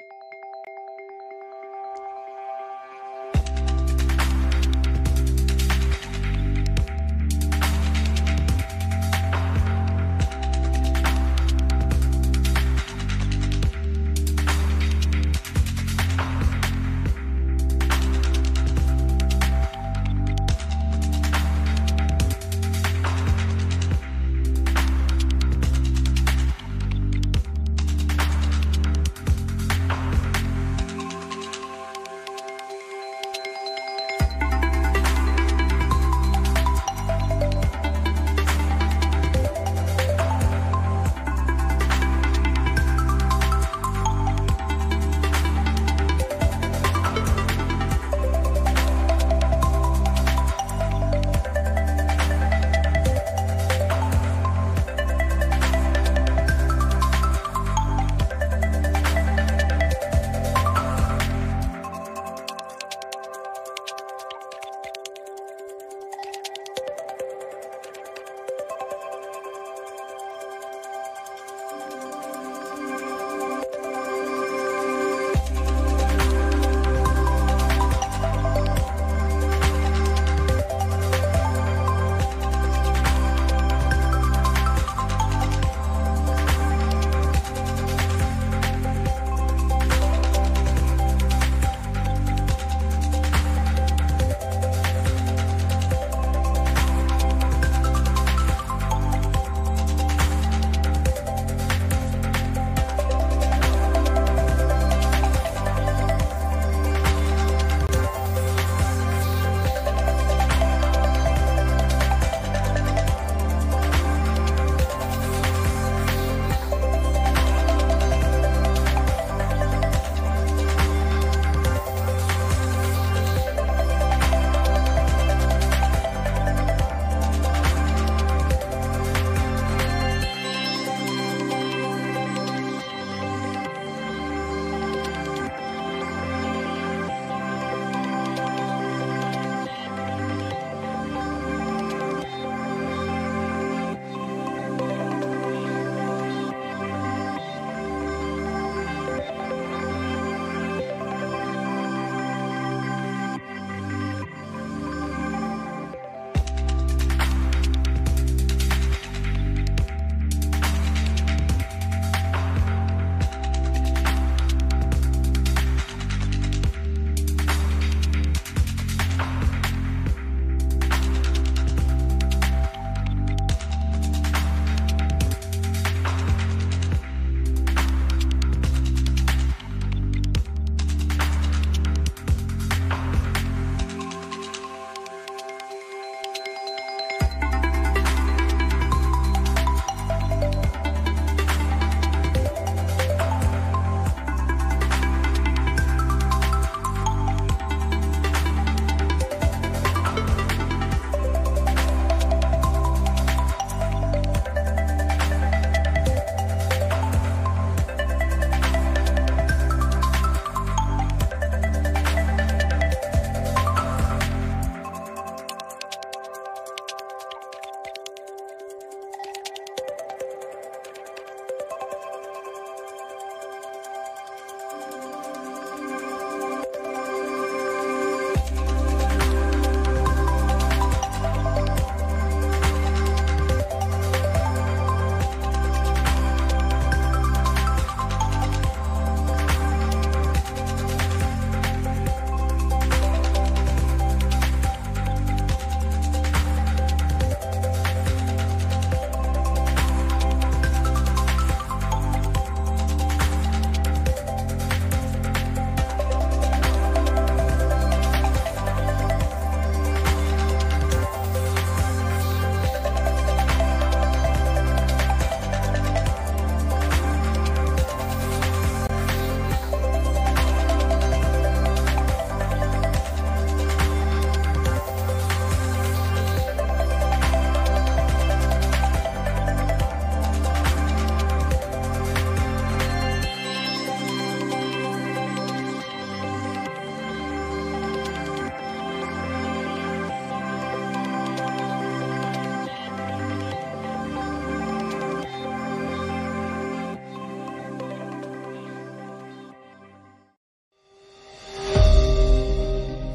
うん。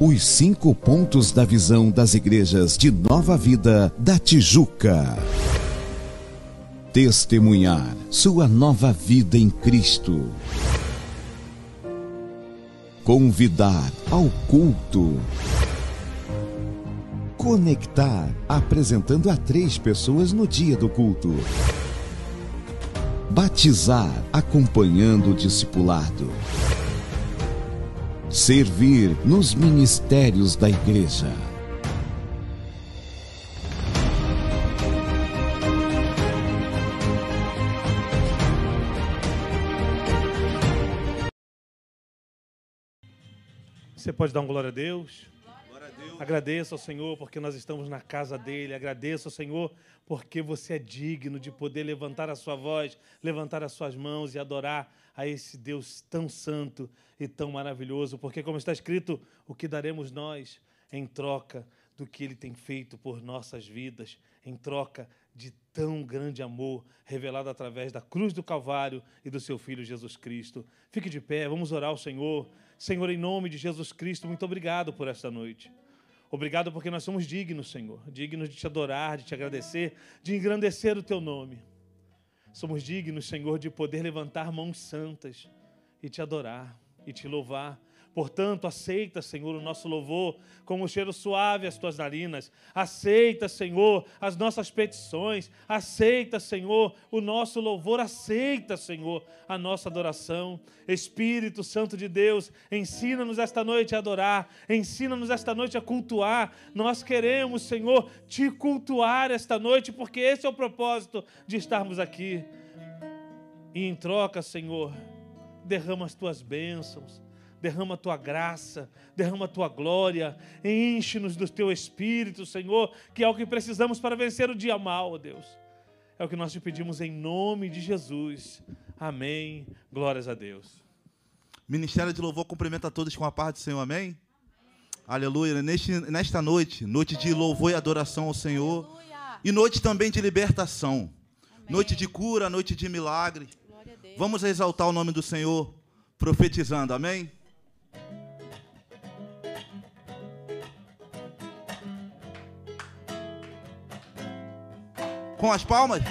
Os cinco pontos da visão das igrejas de Nova Vida da Tijuca. Testemunhar sua nova vida em Cristo. Convidar ao culto. Conectar apresentando a três pessoas no dia do culto. Batizar acompanhando o discipulado. Servir nos ministérios da igreja. Você pode dar um glória a Deus? Glória a Deus. Agradeça ao Senhor porque nós estamos na casa dele. Agradeça ao Senhor porque você é digno de poder levantar a sua voz, levantar as suas mãos e adorar a esse Deus tão santo e tão maravilhoso. Porque, como está escrito, o que daremos nós em troca do que ele tem feito por nossas vidas, em troca de tão grande amor revelado através da cruz do Calvário e do seu Filho Jesus Cristo. Fique de pé, vamos orar ao Senhor. Senhor, em nome de Jesus Cristo, muito obrigado por esta noite. Obrigado porque nós somos dignos, Senhor, dignos de te adorar, de te agradecer, de engrandecer o teu nome. Somos dignos, Senhor, de poder levantar mãos santas e te adorar e te louvar Portanto, aceita, Senhor, o nosso louvor como um cheiro suave às tuas narinas. Aceita, Senhor, as nossas petições. Aceita, Senhor, o nosso louvor. Aceita, Senhor, a nossa adoração. Espírito Santo de Deus, ensina-nos esta noite a adorar. Ensina-nos esta noite a cultuar. Nós queremos, Senhor, te cultuar esta noite, porque esse é o propósito de estarmos aqui. E em troca, Senhor, derrama as tuas bênçãos derrama a tua graça, derrama a tua glória, enche-nos do teu espírito, Senhor, que é o que precisamos para vencer o dia mal, ó Deus. É o que nós te pedimos em nome de Jesus. Amém. Glórias a Deus. Ministério de Louvor cumprimenta a todos com a paz do Senhor. Amém. Aleluia. Neste, nesta noite, noite de louvor e adoração ao Senhor. Aleluia. E noite também de libertação. Amém. Noite de cura, noite de milagre. Vamos exaltar o nome do Senhor profetizando. Amém. Com as palmas?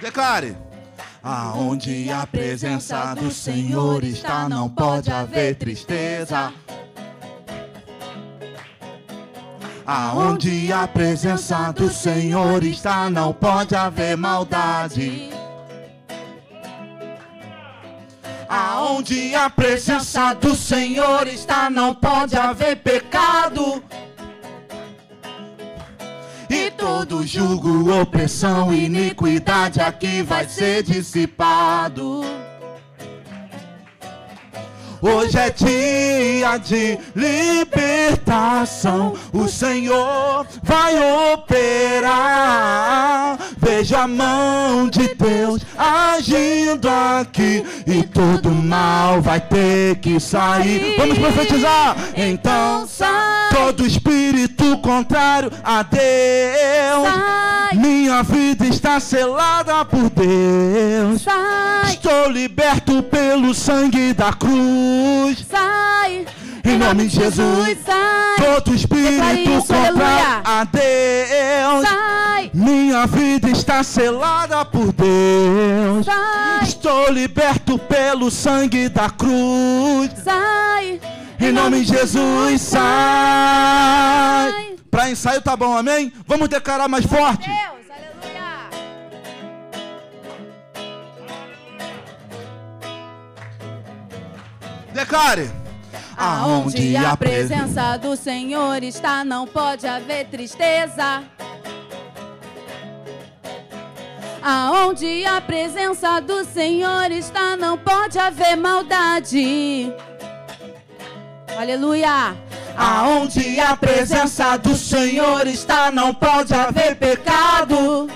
Declare. Aonde a presença do Senhor está, não pode haver tristeza. Aonde a presença do Senhor está, não pode haver maldade. Aonde a presença do Senhor está, não pode haver pecado. E todo julgo, opressão, iniquidade aqui vai ser dissipado. Hoje é dia de libertação. O Senhor vai operar. Veja a mão de Deus agindo aqui. E todo mal vai ter que sair. Vamos profetizar. Então sai. Todo espírito contrário a Deus. Sai. Minha vida está selada por Deus. Sai. Estou liberto pelo sangue da cruz. Sai. Em nome de Jesus, sai. todo espírito contrário a Deus. Sai. Minha vida está selada por Deus. Sai. Estou liberto pelo sangue da cruz. Sai. Em nome de Jesus, sai. Para ensaio tá bom, amém? Vamos declarar mais forte. Deus. Declare. Aonde a presença do Senhor está, não pode haver tristeza. Aonde a presença do Senhor está, não pode haver maldade. Aleluia. Aonde a presença do Senhor está, não pode haver pecado.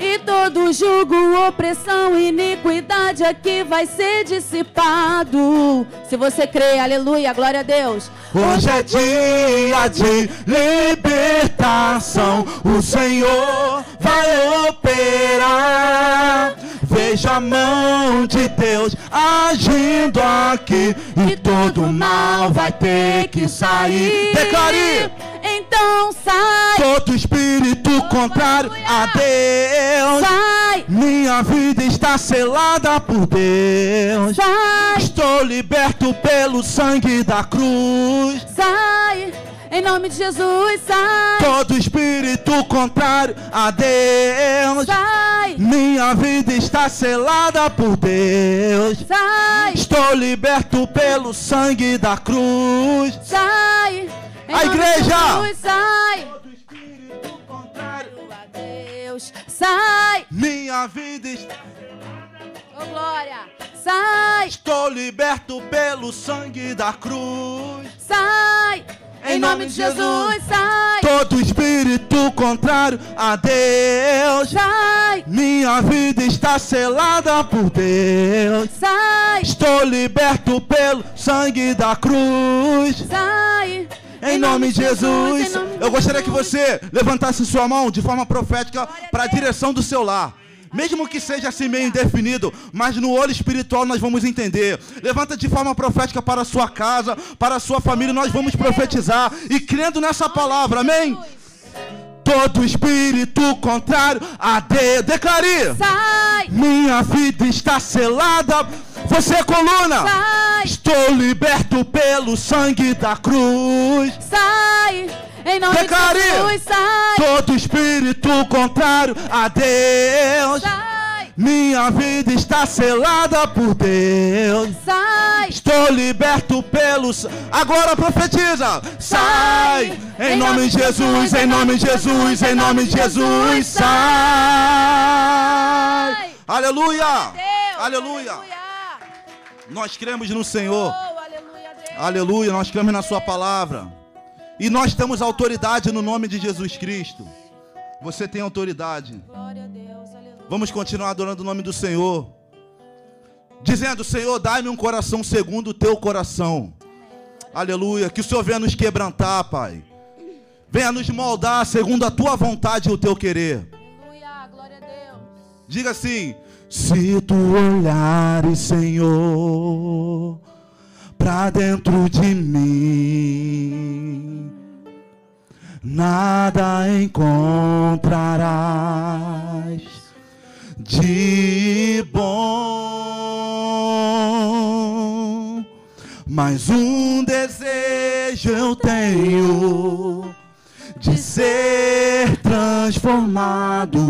E todo jugo, opressão, iniquidade aqui vai ser dissipado. Se você crê, aleluia, glória a Deus. Hoje é dia de libertação. O Senhor vai operar. Veja a mão de Deus agindo aqui. E todo mal vai ter que sair. Declare! Então sai. Todo espírito contrário a Deus. Sai. Minha vida está selada por Deus. Sai. Estou liberto pelo sangue da cruz. Sai. Em nome de Jesus, sai. Todo espírito contrário a Deus. Sai. Minha vida está selada por Deus. Sai. Estou liberto pelo sangue da cruz. Sai. Em A igreja. Jesus, sai. Todo espírito contrário A Deus, sai. Minha vida está. Oh glória. Sai. Estou liberto pelo sangue da cruz. Sai. Em nome de Jesus, sai. Todo espírito contrário a Deus. Sai. Minha vida está selada por Deus. Sai. Estou liberto pelo sangue da cruz. Sai. Em nome de Jesus. em nome de Eu gostaria que Jesus. você levantasse sua mão de forma profética para a direção do seu lar. Mesmo que seja assim meio indefinido, mas no olho espiritual nós vamos entender. Levanta de forma profética para a sua casa, para a sua família, nós vamos profetizar e crendo nessa palavra, amém? Todo espírito contrário a Deus, declare: Sai. Minha vida está selada. Você, coluna, Sai. estou liberto pelo sangue da cruz. Sai. Em nome Declare. de Jesus, sai. Todo espírito contrário a Deus. Sai. Minha vida está selada por Deus. Sai. Estou liberto pelos. Agora profetiza. Sai. Em nome de Jesus, em nome de Jesus, em nome de Jesus. Sai. Aleluia. Deus, Aleluia. aleluia. Nós cremos no Senhor. Oh, aleluia. Aleluia. Nós cremos na Sua palavra. E nós temos autoridade no nome de Jesus Cristo. Você tem autoridade. Vamos continuar adorando o nome do Senhor. Dizendo, Senhor, dai-me um coração segundo o teu coração. Aleluia. Que o Senhor venha nos quebrantar, Pai. Venha nos moldar segundo a tua vontade e o teu querer. Aleluia, glória a Deus. Diga assim: Se tu olhares, Senhor, pra dentro de mim, nada encontrarás de bom. Mas um desejo eu tenho de ser transformado.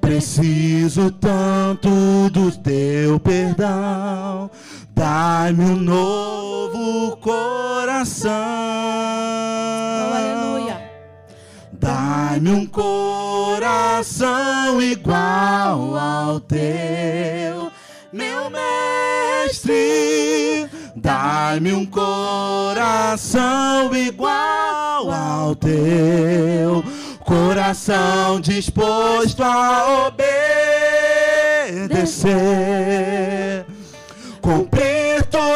Preciso tanto do teu perdão. Dai-me um novo coração. Oh, aleluia. Dai-me um coração igual ao teu, meu mestre. Dai-me um coração igual ao teu, coração disposto a obedecer,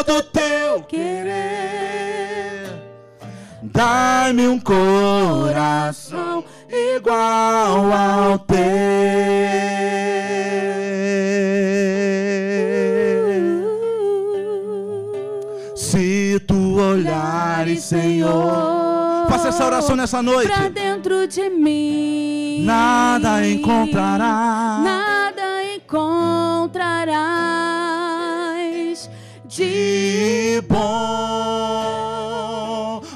todo teu querer. Dai-me um coração igual ao teu. Se tu olhares, Senhor, faça essa oração nessa noite. Pra dentro de mim. Nada encontrará. Nada encontrarás de bom.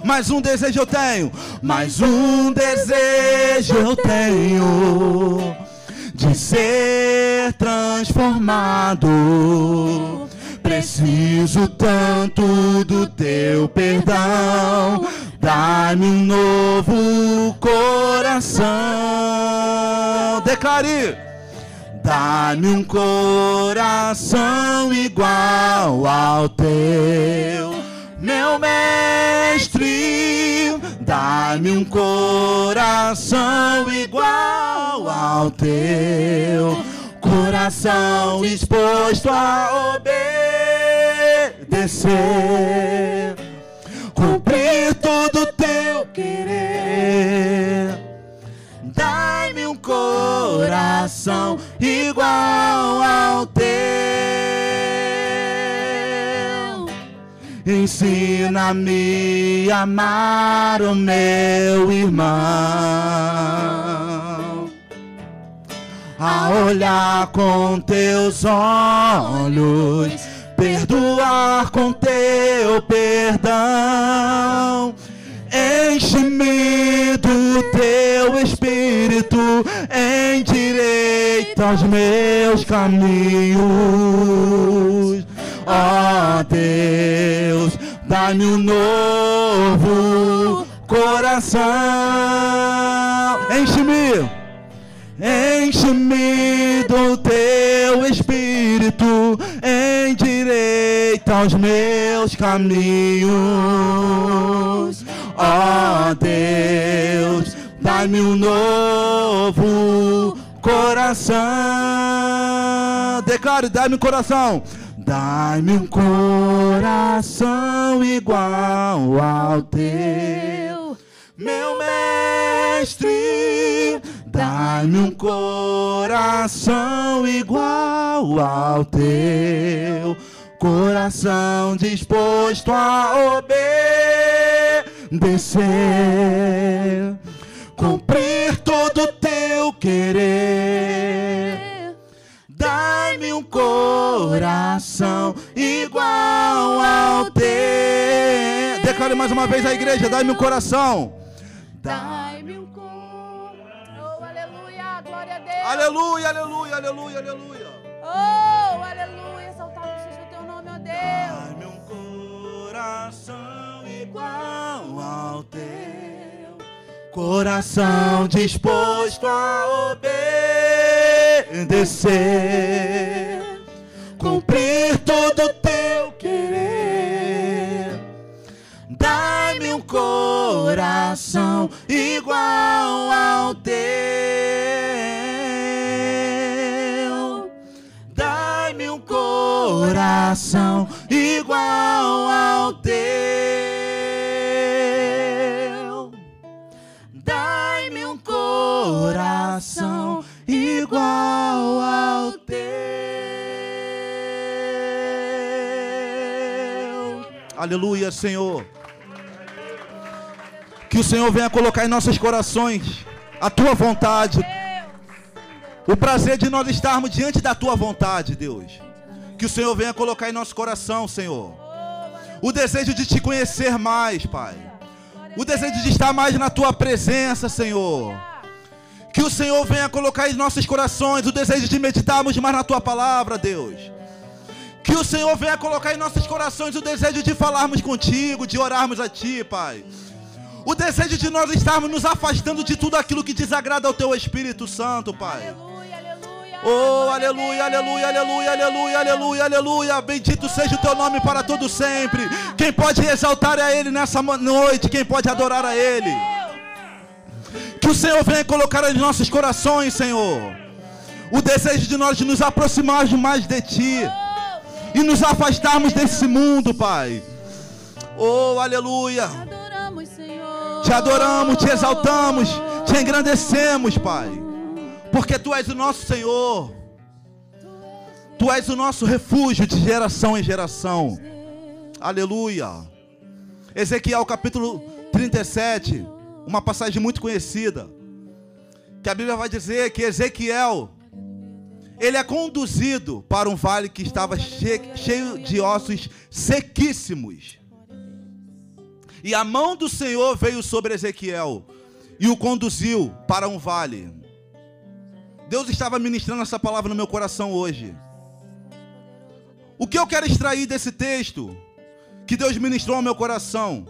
Mais um desejo eu tenho, mais um desejo eu tenho de ser transformado. Preciso tanto do teu perdão. Dá-me um novo coração. Declare. Dá-me um coração igual ao teu, meu mestre. Dá-me um coração igual ao teu, coração disposto a obedecer, cumprir todo teu querer. Um coração igual ao teu. Ensina-me a amar o meu irmão, a olhar com teus olhos, perdoar com teu perdão. Enche-me do teu espírito, endireita os meus caminhos. Ó Deus, dá-me um novo coração. Enche-me, enche-me do teu espírito, endireita os meus caminhos. Ó Deus, dá-me um novo coração. Declare, dá-me um coração. Dá-me um coração igual ao teu, meu mestre. Dá-me um coração igual ao teu, coração disposto a obedecer, cumprir todo o teu querer. Dai-me um coração igual ao teu. Declare mais uma vez a igreja: dai-me um coração. Dai-me um coração. Oh, aleluia, glória a Deus. Aleluia, aleluia, aleluia, aleluia. Oh, aleluia, exaltado seja o teu nome, ó Deus. Dai-me um coração igual ao teu. Coração disposto a obedecer, cumprir todo o teu querer. Dai-me um coração igual ao teu. Dai-me um coração igual ao teu. Aleluia, Senhor. Que o Senhor venha colocar em nossos corações a tua vontade, o prazer de nós estarmos diante da tua vontade, Deus. Que o Senhor venha colocar em nosso coração, Senhor, o desejo de te conhecer mais, Pai. O desejo de estar mais na tua presença, Senhor. Que o Senhor venha colocar em nossos corações o desejo de meditarmos mais na tua palavra, Deus. Que o Senhor venha colocar em nossos corações o desejo de falarmos contigo, de orarmos a ti, Pai. O desejo de nós estarmos nos afastando de tudo aquilo que desagrada ao teu Espírito Santo, Pai. Aleluia, aleluia. Oh, aleluia, aleluia, aleluia, aleluia, aleluia, aleluia. Bendito seja o teu nome para todo sempre. Quem pode exaltar a Ele nessa noite? Quem pode adorar a Ele? Que o Senhor venha colocar em nossos corações, Senhor, o desejo de nós de nos aproximarmos mais de Ti e nos afastarmos desse mundo, Pai. Oh, aleluia. Te adoramos, Senhor. Te adoramos, te exaltamos, te engrandecemos, Pai. Porque Tu és o nosso Senhor. Tu és o nosso refúgio de geração em geração. Aleluia. Ezequiel capítulo 37, uma passagem muito conhecida. Que a Bíblia vai dizer que Ezequiel ele é conduzido para um vale que estava che- cheio de ossos sequíssimos. E a mão do Senhor veio sobre Ezequiel e o conduziu para um vale. Deus estava ministrando essa palavra no meu coração hoje. O que eu quero extrair desse texto que Deus ministrou ao meu coração?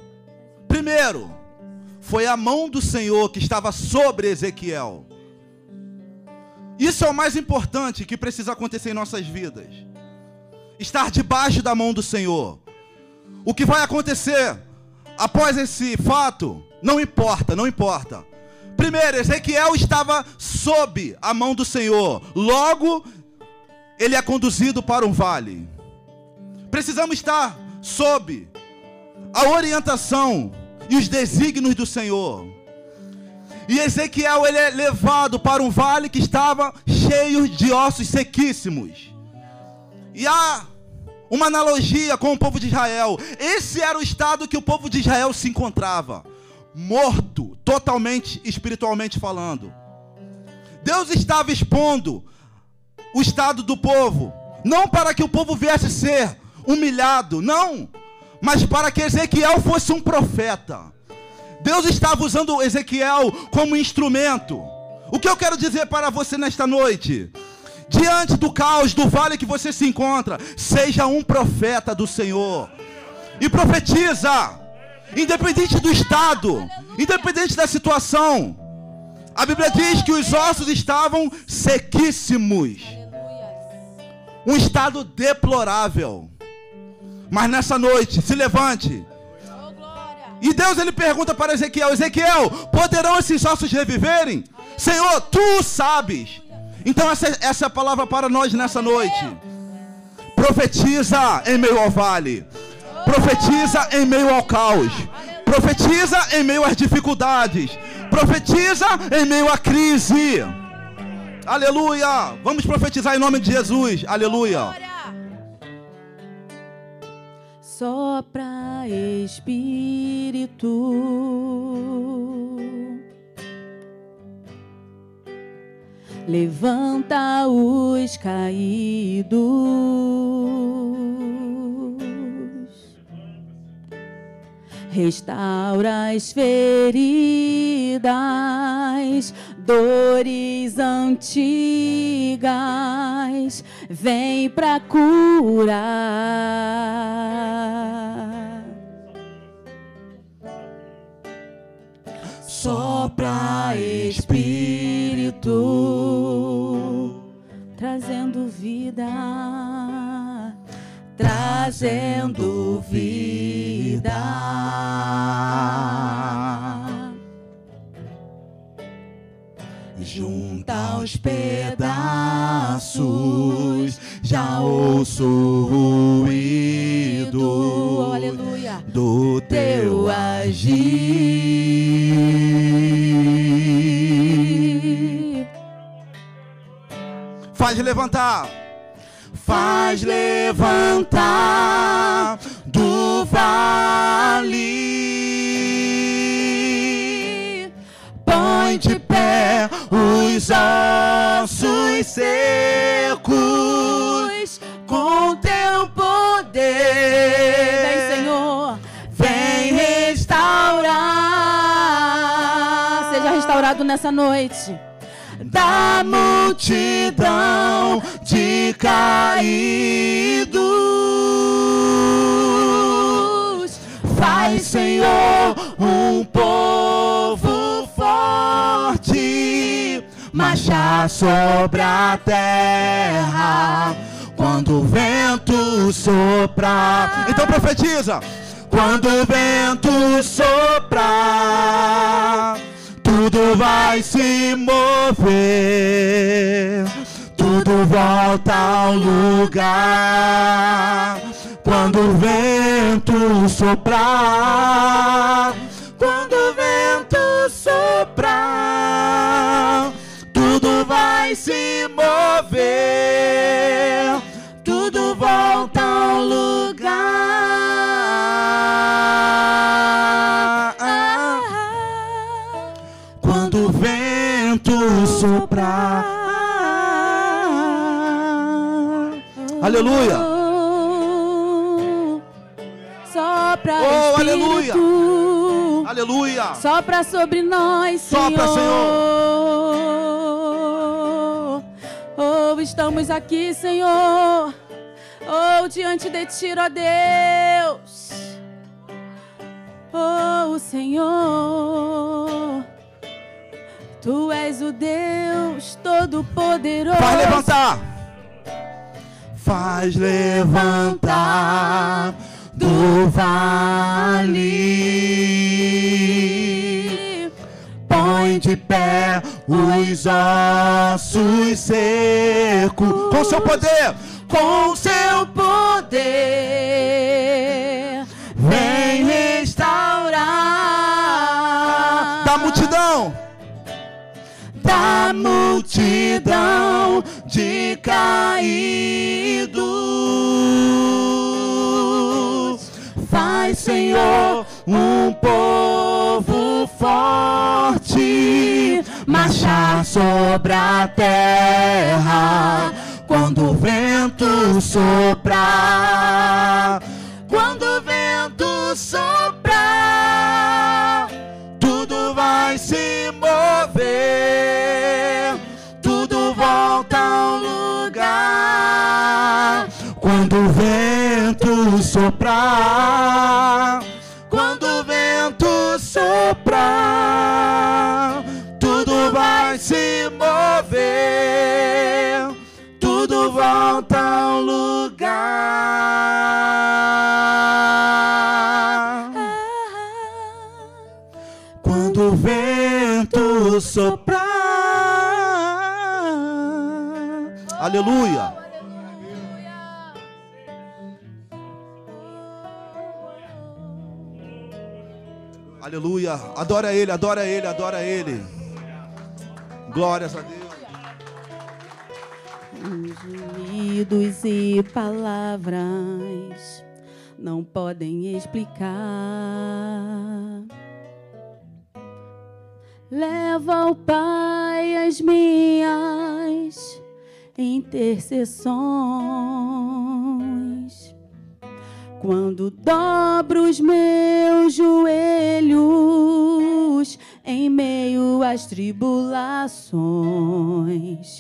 Primeiro, foi a mão do Senhor que estava sobre Ezequiel. Isso é o mais importante que precisa acontecer em nossas vidas. Estar debaixo da mão do Senhor. O que vai acontecer após esse fato Não importa, não importa. Primeiro, Ezequiel estava sob a mão do Senhor. Logo, ele é conduzido para um vale. Precisamos estar sob a orientação e os desígnios do Senhor. E Ezequiel ele é levado para um vale que estava cheio de ossos sequíssimos. E há uma analogia com o povo de Israel. Esse era o estado que o povo de Israel se encontrava, morto, totalmente espiritualmente falando. Deus estava expondo o estado do povo, não para que o povo viesse ser humilhado, não, mas para que Ezequiel fosse um profeta. Deus estava usando Ezequiel como instrumento. O que eu quero dizer para você nesta noite? Diante do caos, do vale que você se encontra, seja um profeta do Senhor. E profetiza, independente do estado, independente da situação. A Bíblia diz que os ossos estavam sequíssimos. Um estado deplorável. Mas nessa noite, se levante. E Deus ele pergunta para Ezequiel: Ezequiel, poderão esses ossos reviverem? Senhor, tu sabes. Então, essa, essa é a palavra para nós nessa noite. Profetiza em meio ao vale, profetiza em meio ao caos, profetiza em meio às dificuldades, profetiza em meio à crise. Aleluia! Vamos profetizar em nome de Jesus. Aleluia! Sopra Espírito. Levanta os caídos. Restaura as feridas dores antigas, vem pra curar. Levantar, faz levantar do vale, põe de pé os ossos secos com teu poder. Vem, Senhor, vem restaurar. Seja restaurado nessa noite. Da multidão de caídos, faz, Senhor, um povo forte marchar sobre a terra quando o vento soprar. Então profetiza. Quando o vento soprar, tudo vai se mover, tudo volta ao lugar. Quando o vento soprar, quando o vento soprar vai se mover, tudo volta ao lugar. Vento soprar. Aleluia. Sopra oh, aleluia. Aleluia. Sopra sobre nós, Senhor. Sopra, Senhor. Oh, estamos aqui, Senhor. Oh, diante de ti, ó Deus. Oh, Senhor. Tu és o Deus Todo-Poderoso. Faz levantar. Faz levantar do vale põe de pé os ossos secos. Com seu poder, com seu poder, da multidão de caídos. Faz, Senhor, um povo forte marchar sobre a terra quando o vento soprar. Quando o vento soprar, tudo vai se mover, quando o vento soprar, Quando o vento soprar, tudo vai se mover, tudo volta ao lugar. Quando o vento soprar, aleluia. Aleluia. Adora Ele, adora Ele, adora Ele. Glórias a Deus. Gemidos e palavras não podem explicar. Leva ao Pai as minhas intercessões. Quando dobro os meus joelhos em meio às tribulações,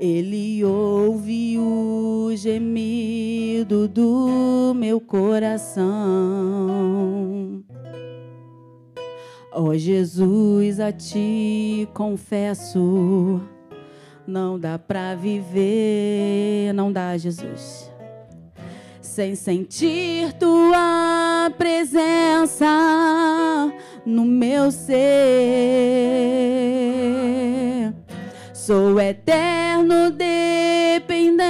Ele ouve o gemido do meu coração. Ó Jesus, a ti confesso, não dá pra viver, não dá, Jesus sem sentir tua presença no meu ser. Sou eterno dependente,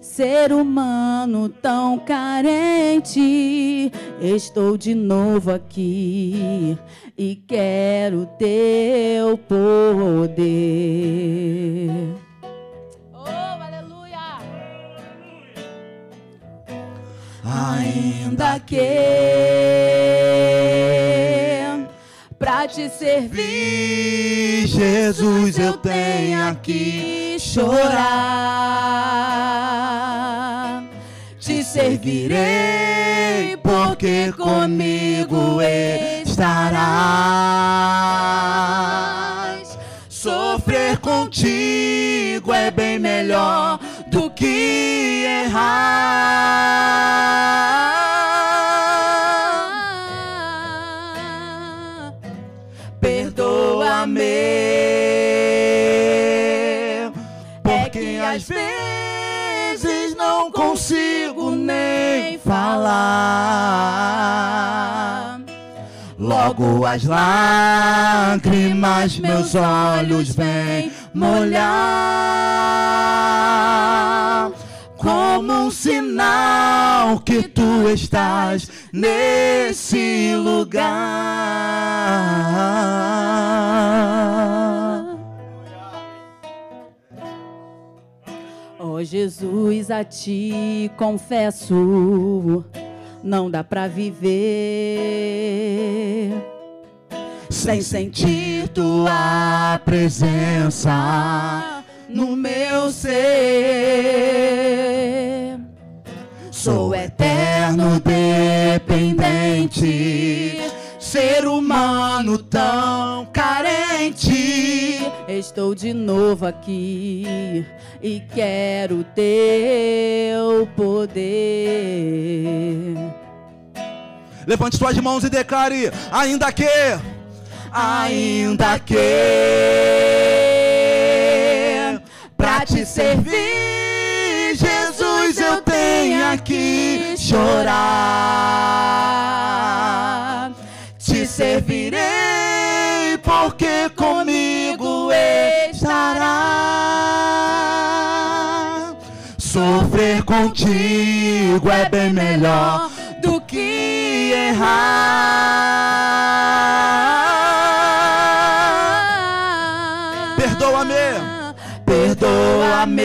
ser humano tão carente. Estou de novo aqui e quero teu poder. Ainda que pra te servir, Jesus, eu tenha que chorar. Te servirei, porque comigo estarás. Sofrer contigo é bem melhor do que errar. Perdoa-me, porque às vezes não consigo nem falar. Logo as lágrimas meus olhos vêm molhar como um sinal que tu estás nesse lugar. Ó Jesus, a ti confesso, não dá pra viver sem sentir tua presença no meu ser. Sou eterno dependente, ser humano tão carente. Estou de novo aqui e quero teu poder. Levante suas mãos e declare: ainda que, ainda que, pra te servir, Jesus, eu tenha que chorar. Te servirei, porque comigo estará. Sofrer contigo é bem melhor do que errar. Perdoa-me,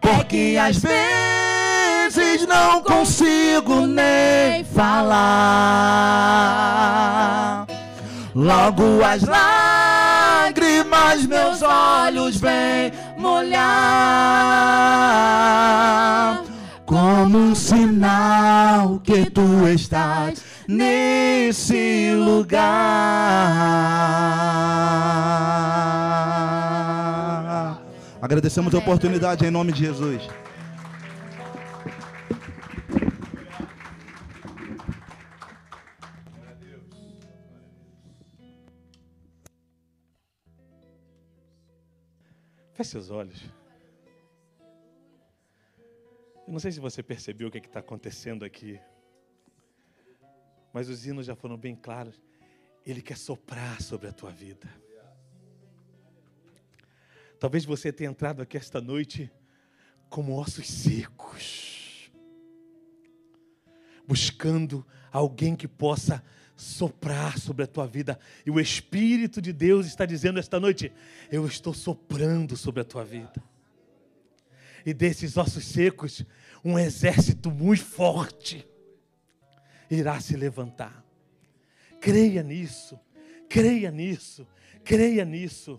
porque às vezes não consigo nem falar. Logo as lágrimas meus olhos vêm molhar como um sinal que tu estás nesse lugar. Agradecemos a oportunidade em nome de Jesus. Feche seus olhos. Eu não sei se você percebeu o que está acontecendo aqui, mas os hinos já foram bem claros. Ele quer soprar sobre a tua vida. Talvez você tenha entrado aqui esta noite como ossos secos, buscando alguém que possa soprar sobre a tua vida. E o Espírito de Deus está dizendo esta noite: Eu estou soprando sobre a tua vida. E desses ossos secos, um exército muito forte irá se levantar. Creia nisso, creia nisso, creia nisso,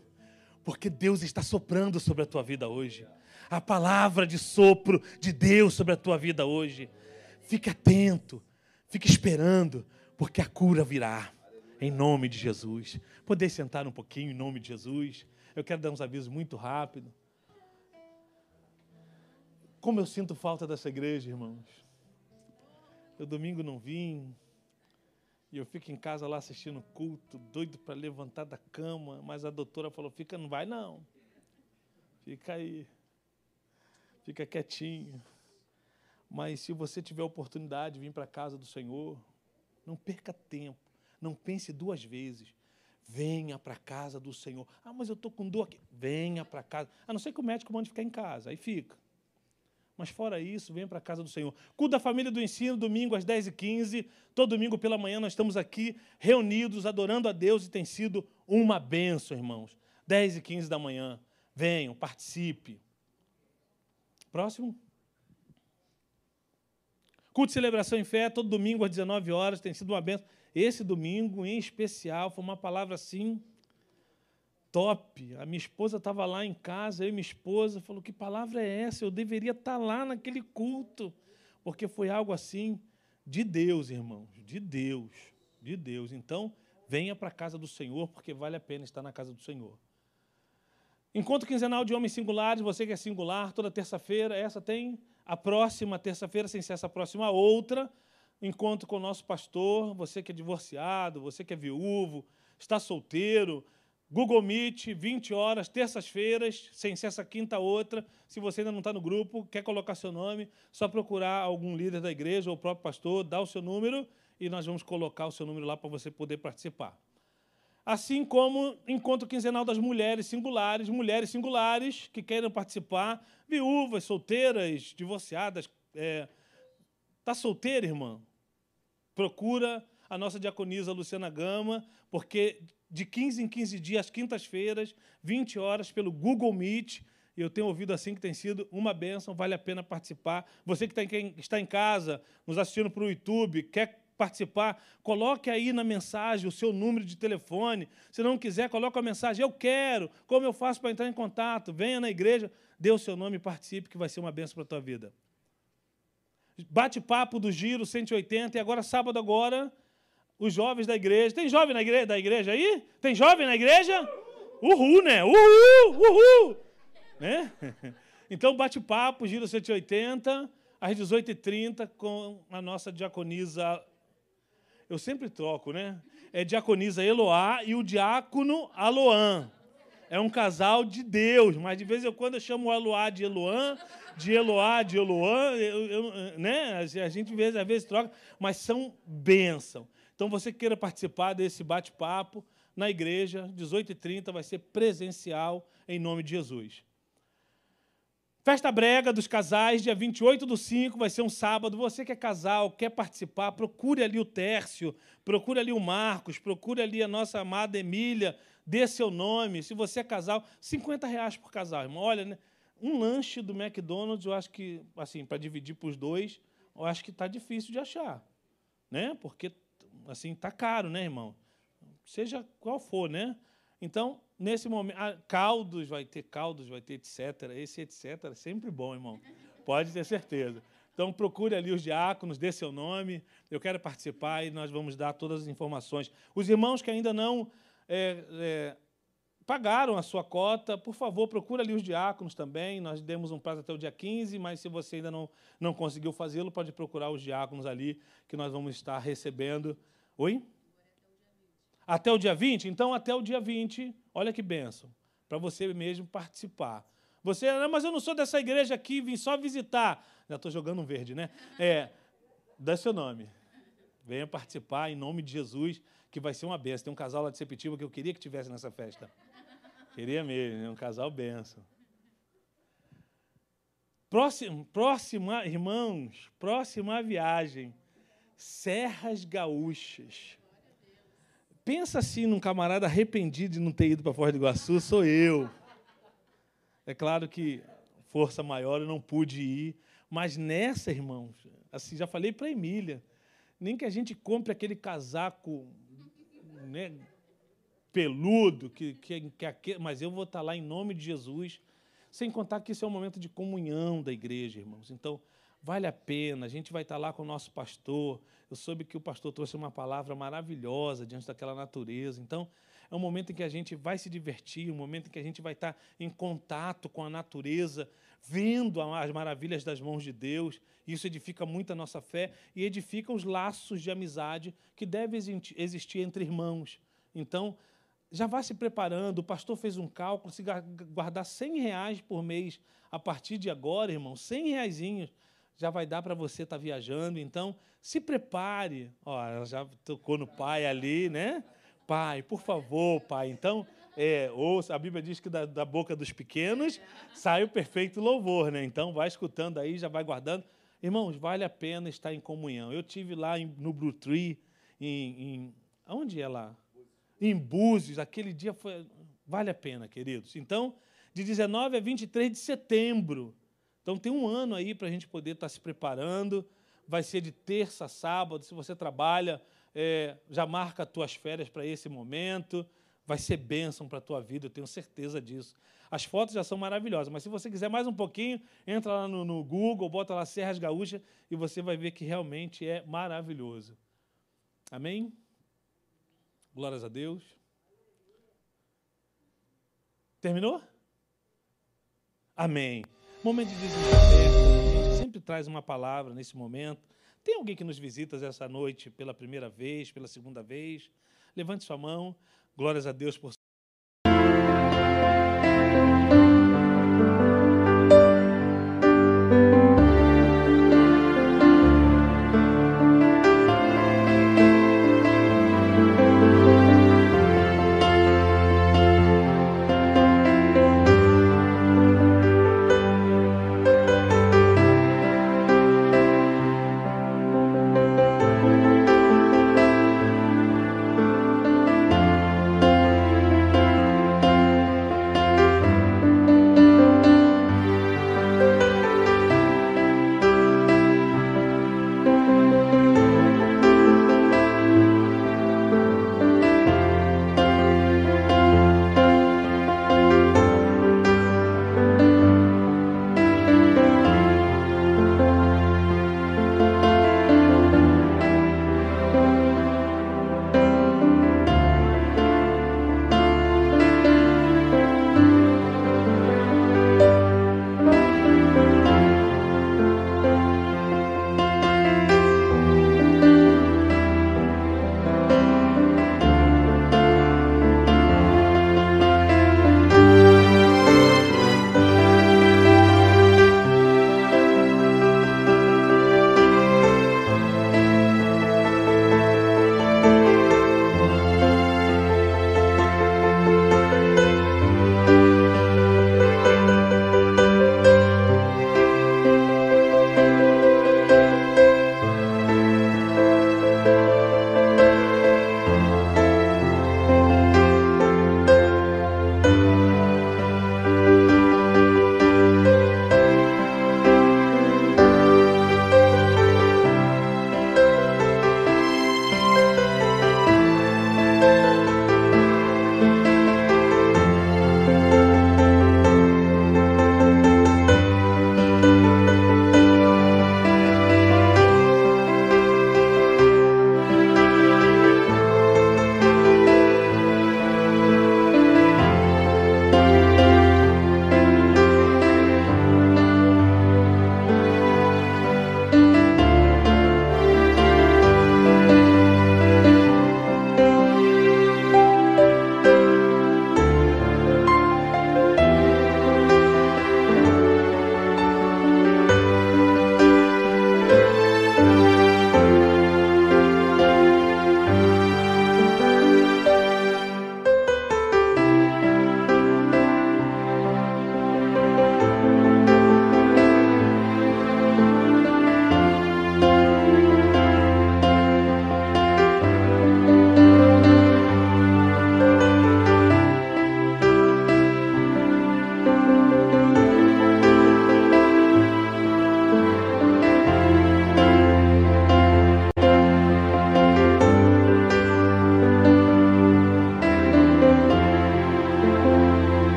porque Deus está soprando sobre a tua vida hoje. A palavra de sopro de Deus sobre a tua vida hoje. Fique atento, fique esperando, porque a cura virá. Em nome de Jesus. Poder sentar um pouquinho em nome de Jesus. Eu quero dar uns avisos muito rápido. Como eu sinto falta dessa igreja, irmãos. Eu domingo não vim. E eu fico em casa lá assistindo culto, doido para levantar da cama, mas a doutora falou: "Fica, não vai não. Fica aí. Fica quietinho. Mas se você tiver oportunidade de vir para a casa do Senhor, não perca tempo. Não pense duas vezes. Venha para a casa do Senhor. Ah, mas eu estou com dor aqui. Venha para casa. A não ser que o médico mande ficar em casa. Aí fica. Mas fora isso, venha para a casa do Senhor. Culto da família do ensino, domingo às 10h15. Todo domingo pela manhã nós estamos aqui reunidos, adorando a Deus e tem sido uma benção, irmãos. 10 e 15 da manhã. Venham, participe. Próximo. Culto de celebração em fé, todo domingo às 19 horas, tem sido uma benção. Esse domingo, em especial, foi uma palavra assim, top. A minha esposa estava lá em casa, eu e minha esposa, falou: que palavra é essa? Eu deveria estar lá naquele culto. Porque foi algo assim de Deus, irmãos, de Deus, de Deus. Então, venha para a casa do Senhor, porque vale a pena estar na casa do Senhor. Encontro quinzenal de homens singulares, você que é singular, toda terça-feira, essa tem a próxima terça-feira, sem ser essa próxima, outra, encontro com o nosso pastor, você que é divorciado, você que é viúvo, está solteiro, Google Meet, 20 horas, terças-feiras, sem ser essa quinta outra. Se você ainda não está no grupo, quer colocar seu nome, só procurar algum líder da igreja ou o próprio pastor, dá o seu número e nós vamos colocar o seu número lá para você poder participar. Assim como encontro quinzenal das mulheres singulares, mulheres singulares que queiram participar, viúvas, solteiras, divorciadas. É, tá solteira, irmã? Procura a nossa diaconisa Luciana Gama, porque de 15 em 15 dias, quintas-feiras, 20 horas, pelo Google Meet. Eu tenho ouvido assim que tem sido uma benção, vale a pena participar. Você que está em casa, nos assistindo para o YouTube, quer participar, coloque aí na mensagem o seu número de telefone. Se não quiser, coloque a mensagem, eu quero, como eu faço para entrar em contato? Venha na igreja, dê o seu nome e participe, que vai ser uma benção para a tua vida. Bate-papo do Giro 180, e agora, sábado agora, os jovens da igreja. Tem jovem na igreja, da igreja aí? Tem jovem na igreja? Uhul, né? Uhul, uhul. Né? Então, bate-papo, Giro 180, às 18h30, com a nossa diaconisa. Eu sempre troco, né? É diaconisa Eloá e o diácono Aloan. É um casal de Deus, mas de vez em quando eu chamo o Eloá de Eloã, de Eloá de Eloã, eu, eu, né? A gente às vezes, às vezes troca, mas são bênção. Então, você queira participar desse bate-papo na igreja, 18h30, vai ser presencial, em nome de Jesus. Festa brega dos casais, dia 28 do 5, vai ser um sábado. Você que é casal, quer participar, procure ali o Tércio, procure ali o Marcos, procure ali a nossa amada Emília, dê seu nome. Se você é casal, 50 reais por casal, irmão. Olha, né? um lanche do McDonald's, eu acho que, assim, para dividir para os dois, eu acho que está difícil de achar. Né? Porque, assim, está caro, né, irmão? Seja qual for, né? Então, nesse momento, ah, caldos, vai ter caldos, vai ter etc. Esse etc. é sempre bom, irmão. Pode ter certeza. Então, procure ali os diáconos, dê seu nome. Eu quero participar e nós vamos dar todas as informações. Os irmãos que ainda não é, é, pagaram a sua cota, por favor, procure ali os diáconos também. Nós demos um prazo até o dia 15, mas se você ainda não, não conseguiu fazê-lo, pode procurar os diáconos ali, que nós vamos estar recebendo. Oi? Até o dia 20? Então, até o dia 20, olha que benção, para você mesmo participar. Você, não, mas eu não sou dessa igreja aqui, vim só visitar. Já estou jogando um verde, né? É, dá seu nome. Venha participar em nome de Jesus, que vai ser uma benção. Tem um casal lá de Sepetiba que eu queria que tivesse nessa festa. Queria mesmo, né? um casal benção. Próximo, próxima, irmãos, próxima viagem. Serras Gaúchas. Pensa assim num camarada arrependido de não ter ido para Foz do Iguaçu, sou eu. É claro que força maior eu não pude ir, mas nessa, irmãos, assim, já falei para Emília, nem que a gente compre aquele casaco né, peludo, que, que, que, mas eu vou estar lá em nome de Jesus, sem contar que isso é um momento de comunhão da igreja, irmãos. Então, Vale a pena, a gente vai estar lá com o nosso pastor. Eu soube que o pastor trouxe uma palavra maravilhosa diante daquela natureza. Então, é um momento em que a gente vai se divertir, um momento em que a gente vai estar em contato com a natureza, vendo as maravilhas das mãos de Deus. Isso edifica muito a nossa fé e edifica os laços de amizade que devem existir entre irmãos. Então, já vá se preparando. O pastor fez um cálculo, se guardar 100 reais por mês a partir de agora, irmão, 100 reais já vai dar para você estar tá viajando. Então, se prepare. Ó, ela já tocou no pai ali, né? Pai, por favor, pai. Então, é, ouça, a Bíblia diz que da, da, boca dos pequenos sai o perfeito louvor, né? Então, vai escutando aí, já vai guardando. Irmãos, vale a pena estar em comunhão. Eu tive lá em, no Blue Tree, em, em onde é lá? Em Búzios. Aquele dia foi vale a pena, queridos. Então, de 19 a 23 de setembro, então tem um ano aí para a gente poder estar tá se preparando. Vai ser de terça a sábado. Se você trabalha, é, já marca as tuas férias para esse momento. Vai ser bênção para a tua vida, eu tenho certeza disso. As fotos já são maravilhosas, mas se você quiser mais um pouquinho, entra lá no, no Google, bota lá Serras Gaúcha e você vai ver que realmente é maravilhoso. Amém? Glórias a Deus. Terminou? Amém. Momento de desenvolvimento, a gente sempre traz uma palavra nesse momento. Tem alguém que nos visita essa noite pela primeira vez, pela segunda vez? Levante sua mão. Glórias a Deus por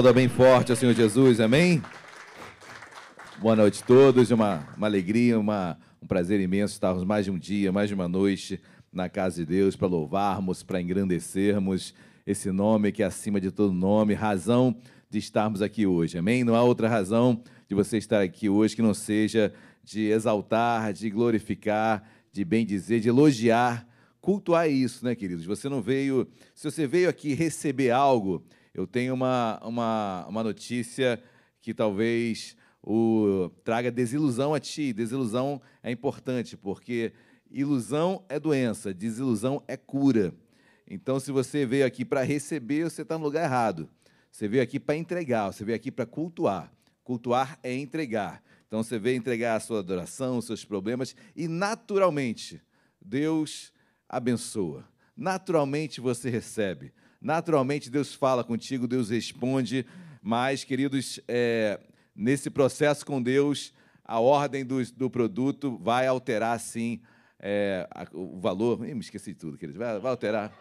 Aplauda bem forte ao Senhor Jesus, amém? Boa noite a todos, uma, uma alegria, uma, um prazer imenso estarmos mais de um dia, mais de uma noite na casa de Deus para louvarmos, para engrandecermos esse nome que é acima de todo nome, razão de estarmos aqui hoje, amém? Não há outra razão de você estar aqui hoje que não seja de exaltar, de glorificar, de bem dizer, de elogiar, cultuar isso, né, queridos? Você não veio, se você veio aqui receber algo, eu tenho uma, uma, uma notícia que talvez o traga desilusão a ti. Desilusão é importante, porque ilusão é doença, desilusão é cura. Então, se você veio aqui para receber, você está no lugar errado. Você veio aqui para entregar, você veio aqui para cultuar. Cultuar é entregar. Então, você veio entregar a sua adoração, os seus problemas, e naturalmente, Deus abençoa. Naturalmente, você recebe. Naturalmente, Deus fala contigo, Deus responde. Mas, queridos, é, nesse processo com Deus, a ordem do, do produto vai alterar, sim, é, a, o valor. Ih, me esqueci de tudo, queridos. Vai, vai alterar.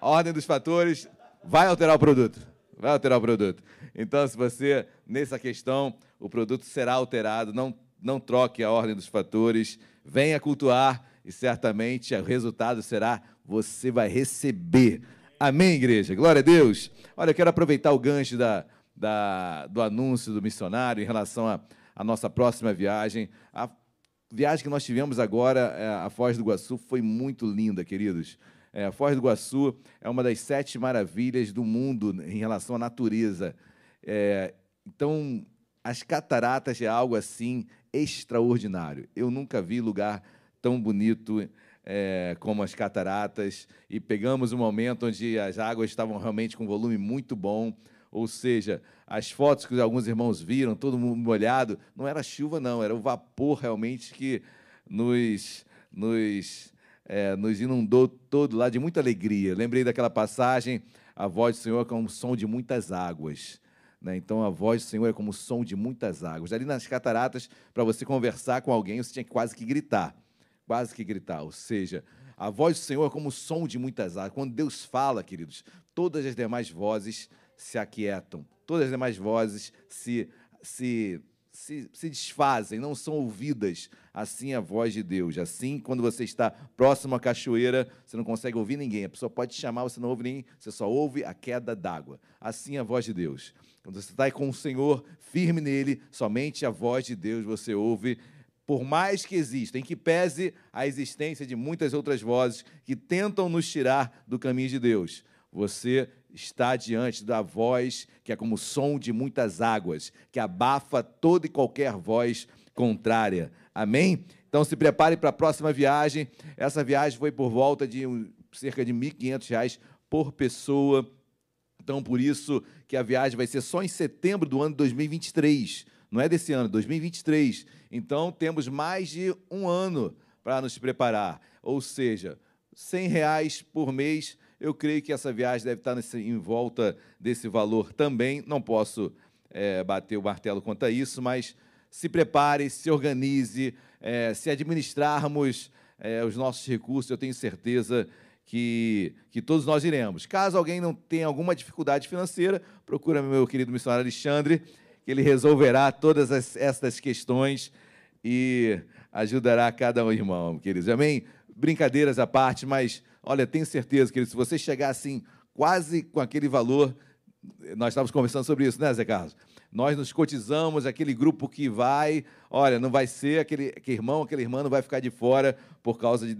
A ordem dos fatores vai alterar o produto. Vai alterar o produto. Então, se você, nessa questão, o produto será alterado, não, não troque a ordem dos fatores, venha cultuar e certamente o resultado será você vai receber. Amém, igreja? Glória a Deus. Olha, eu quero aproveitar o gancho da, da, do anúncio do missionário em relação à nossa próxima viagem. A viagem que nós tivemos agora, é, a Foz do Iguaçu, foi muito linda, queridos. É, a Foz do Iguaçu é uma das sete maravilhas do mundo em relação à natureza. É, então, as cataratas é algo assim extraordinário. Eu nunca vi lugar tão bonito é, como as cataratas e pegamos um momento onde as águas estavam realmente com volume muito bom. Ou seja, as fotos que alguns irmãos viram, todo mundo molhado, não era chuva, não, era o vapor realmente que nos, nos, é, nos inundou todo lá de muita alegria. Lembrei daquela passagem, a voz do Senhor é como o som de muitas águas. Né? Então, a voz do Senhor é como o som de muitas águas. Ali nas cataratas, para você conversar com alguém, você tinha quase que gritar. Quase que gritar. Ou seja, a voz do Senhor é como o som de muitas águas. Quando Deus fala, queridos, todas as demais vozes se aquietam, todas as demais vozes se, se, se, se desfazem, não são ouvidas. Assim a voz de Deus. Assim, quando você está próximo à cachoeira, você não consegue ouvir ninguém. A pessoa pode te chamar, você não ouve ninguém, você só ouve a queda d'água. Assim a voz de Deus. Quando você está com o Senhor firme nele, somente a voz de Deus você ouve por mais que exista, em que pese a existência de muitas outras vozes que tentam nos tirar do caminho de Deus, você está diante da voz que é como o som de muitas águas, que abafa toda e qualquer voz contrária. Amém? Então se prepare para a próxima viagem. Essa viagem foi por volta de cerca de R$ 1.500 por pessoa. Então, por isso que a viagem vai ser só em setembro do ano de 2023. Não é desse ano, 2023. Então, temos mais de um ano para nos preparar. Ou seja, R$ reais por mês eu creio que essa viagem deve estar nesse, em volta desse valor também. Não posso é, bater o martelo quanto a isso, mas se prepare, se organize, é, se administrarmos é, os nossos recursos, eu tenho certeza que, que todos nós iremos. Caso alguém não tenha alguma dificuldade financeira, procura meu querido missionário Alexandre, que ele resolverá todas as, essas questões e ajudará cada um irmão, queridos. Amém? Brincadeiras à parte, mas Olha, tenho certeza que se você chegar assim, quase com aquele valor, nós estávamos conversando sobre isso, né, Zé Carlos? Nós nos cotizamos, aquele grupo que vai, olha, não vai ser aquele, aquele irmão, aquela irmã não vai ficar de fora por causa de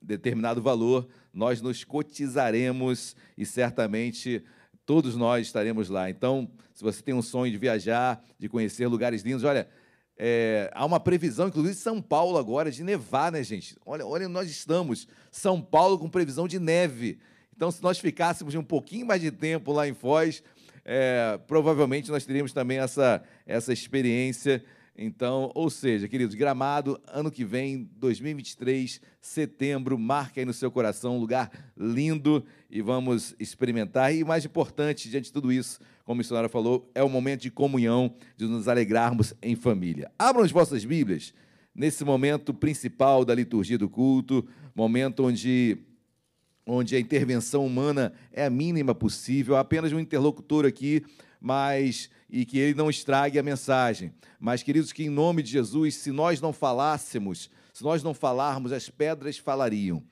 determinado valor. Nós nos cotizaremos e certamente todos nós estaremos lá. Então, se você tem um sonho de viajar, de conhecer lugares lindos, olha, é, há uma previsão, inclusive, São Paulo agora, de nevar, né, gente? Olha, olha onde nós estamos. São Paulo com previsão de neve. Então, se nós ficássemos um pouquinho mais de tempo lá em Foz, é, provavelmente nós teríamos também essa, essa experiência. Então, ou seja, queridos, Gramado, ano que vem, 2023, setembro, marca aí no seu coração um lugar lindo e vamos experimentar. E mais importante, diante de tudo isso, como a missionária falou, é o momento de comunhão, de nos alegrarmos em família. Abram as vossas Bíblias nesse momento principal da liturgia do culto, momento onde onde a intervenção humana é a mínima possível, apenas um interlocutor aqui, mas e que ele não estrague a mensagem. Mas, queridos, que em nome de Jesus, se nós não falássemos, se nós não falarmos, as pedras falariam.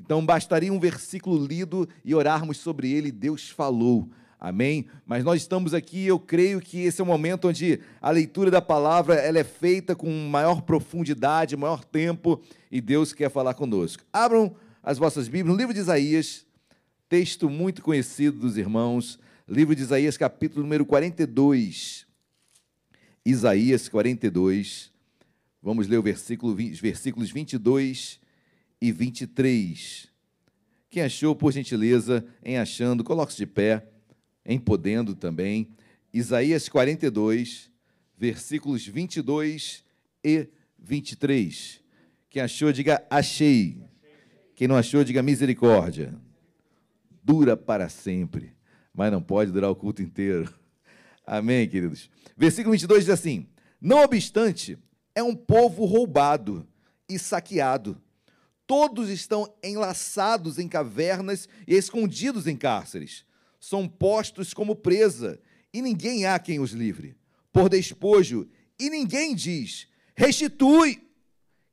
Então, bastaria um versículo lido e orarmos sobre ele, Deus falou. Amém? Mas nós estamos aqui, eu creio que esse é o momento onde a leitura da palavra ela é feita com maior profundidade, maior tempo, e Deus quer falar conosco. Abram as vossas Bíblias no livro de Isaías, texto muito conhecido dos irmãos, livro de Isaías, capítulo número 42. Isaías 42. Vamos ler o versículo, versículos 22 e 23. Quem achou, por gentileza, em achando, coloque-se de pé em podendo também. Isaías 42, versículos 22 e 23. Quem achou, diga achei. Quem não achou, diga misericórdia. Dura para sempre, mas não pode durar o culto inteiro. Amém, queridos? Versículo 22 diz assim: Não obstante, é um povo roubado e saqueado. Todos estão enlaçados em cavernas e escondidos em cárceres são postos como presa, e ninguém há quem os livre. Por despojo, e ninguém diz: restitui.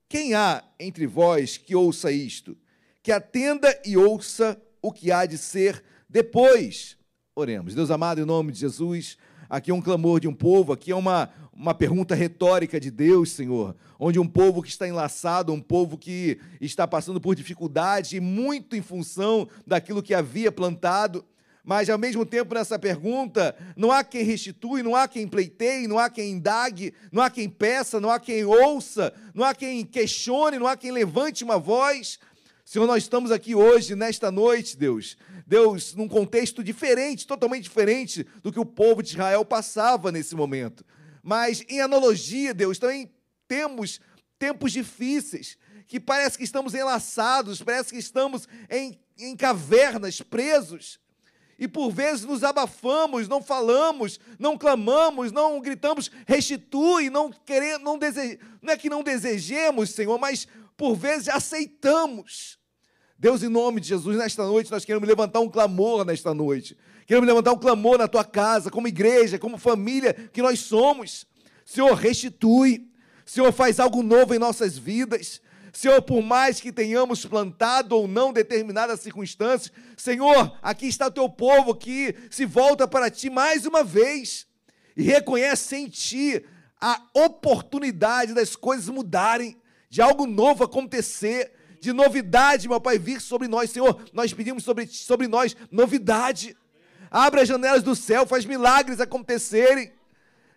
Quem há entre vós que ouça isto? Que atenda e ouça o que há de ser depois. Oremos. Deus amado, em nome de Jesus, aqui é um clamor de um povo, aqui é uma, uma pergunta retórica de Deus, Senhor, onde um povo que está enlaçado, um povo que está passando por dificuldade, muito em função daquilo que havia plantado, mas ao mesmo tempo nessa pergunta, não há quem restitui, não há quem pleiteie, não há quem indague, não há quem peça, não há quem ouça, não há quem questione, não há quem levante uma voz. Senhor, nós estamos aqui hoje, nesta noite, Deus. Deus, num contexto diferente, totalmente diferente do que o povo de Israel passava nesse momento. Mas, em analogia, Deus, também temos tempos difíceis, que parece que estamos enlaçados, parece que estamos em, em cavernas, presos. E por vezes nos abafamos, não falamos, não clamamos, não gritamos, restitui, não queremos, não, dese... não é que não desejemos, Senhor, mas por vezes aceitamos. Deus, em nome de Jesus, nesta noite nós queremos levantar um clamor nesta noite. Queremos levantar um clamor na tua casa, como igreja, como família que nós somos. Senhor, restitui. Senhor, faz algo novo em nossas vidas. Senhor, por mais que tenhamos plantado ou não determinadas circunstâncias, Senhor, aqui está o teu povo que se volta para ti mais uma vez e reconhece em ti a oportunidade das coisas mudarem, de algo novo acontecer, de novidade, meu Pai, vir sobre nós, Senhor. Nós pedimos sobre, sobre nós novidade. Abre as janelas do céu, faz milagres acontecerem.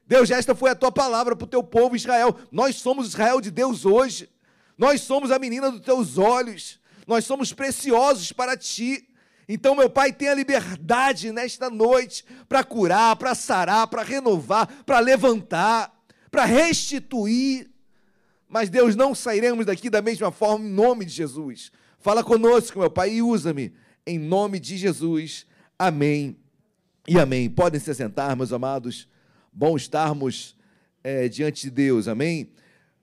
Deus, esta foi a tua palavra para o teu povo Israel. Nós somos Israel de Deus hoje. Nós somos a menina dos teus olhos, nós somos preciosos para ti. Então, meu Pai, tenha liberdade nesta noite para curar, para sarar, para renovar, para levantar, para restituir. Mas, Deus, não sairemos daqui da mesma forma em nome de Jesus. Fala conosco, meu Pai, e usa-me em nome de Jesus. Amém e amém. Podem se sentar, meus amados. Bom estarmos é, diante de Deus, amém?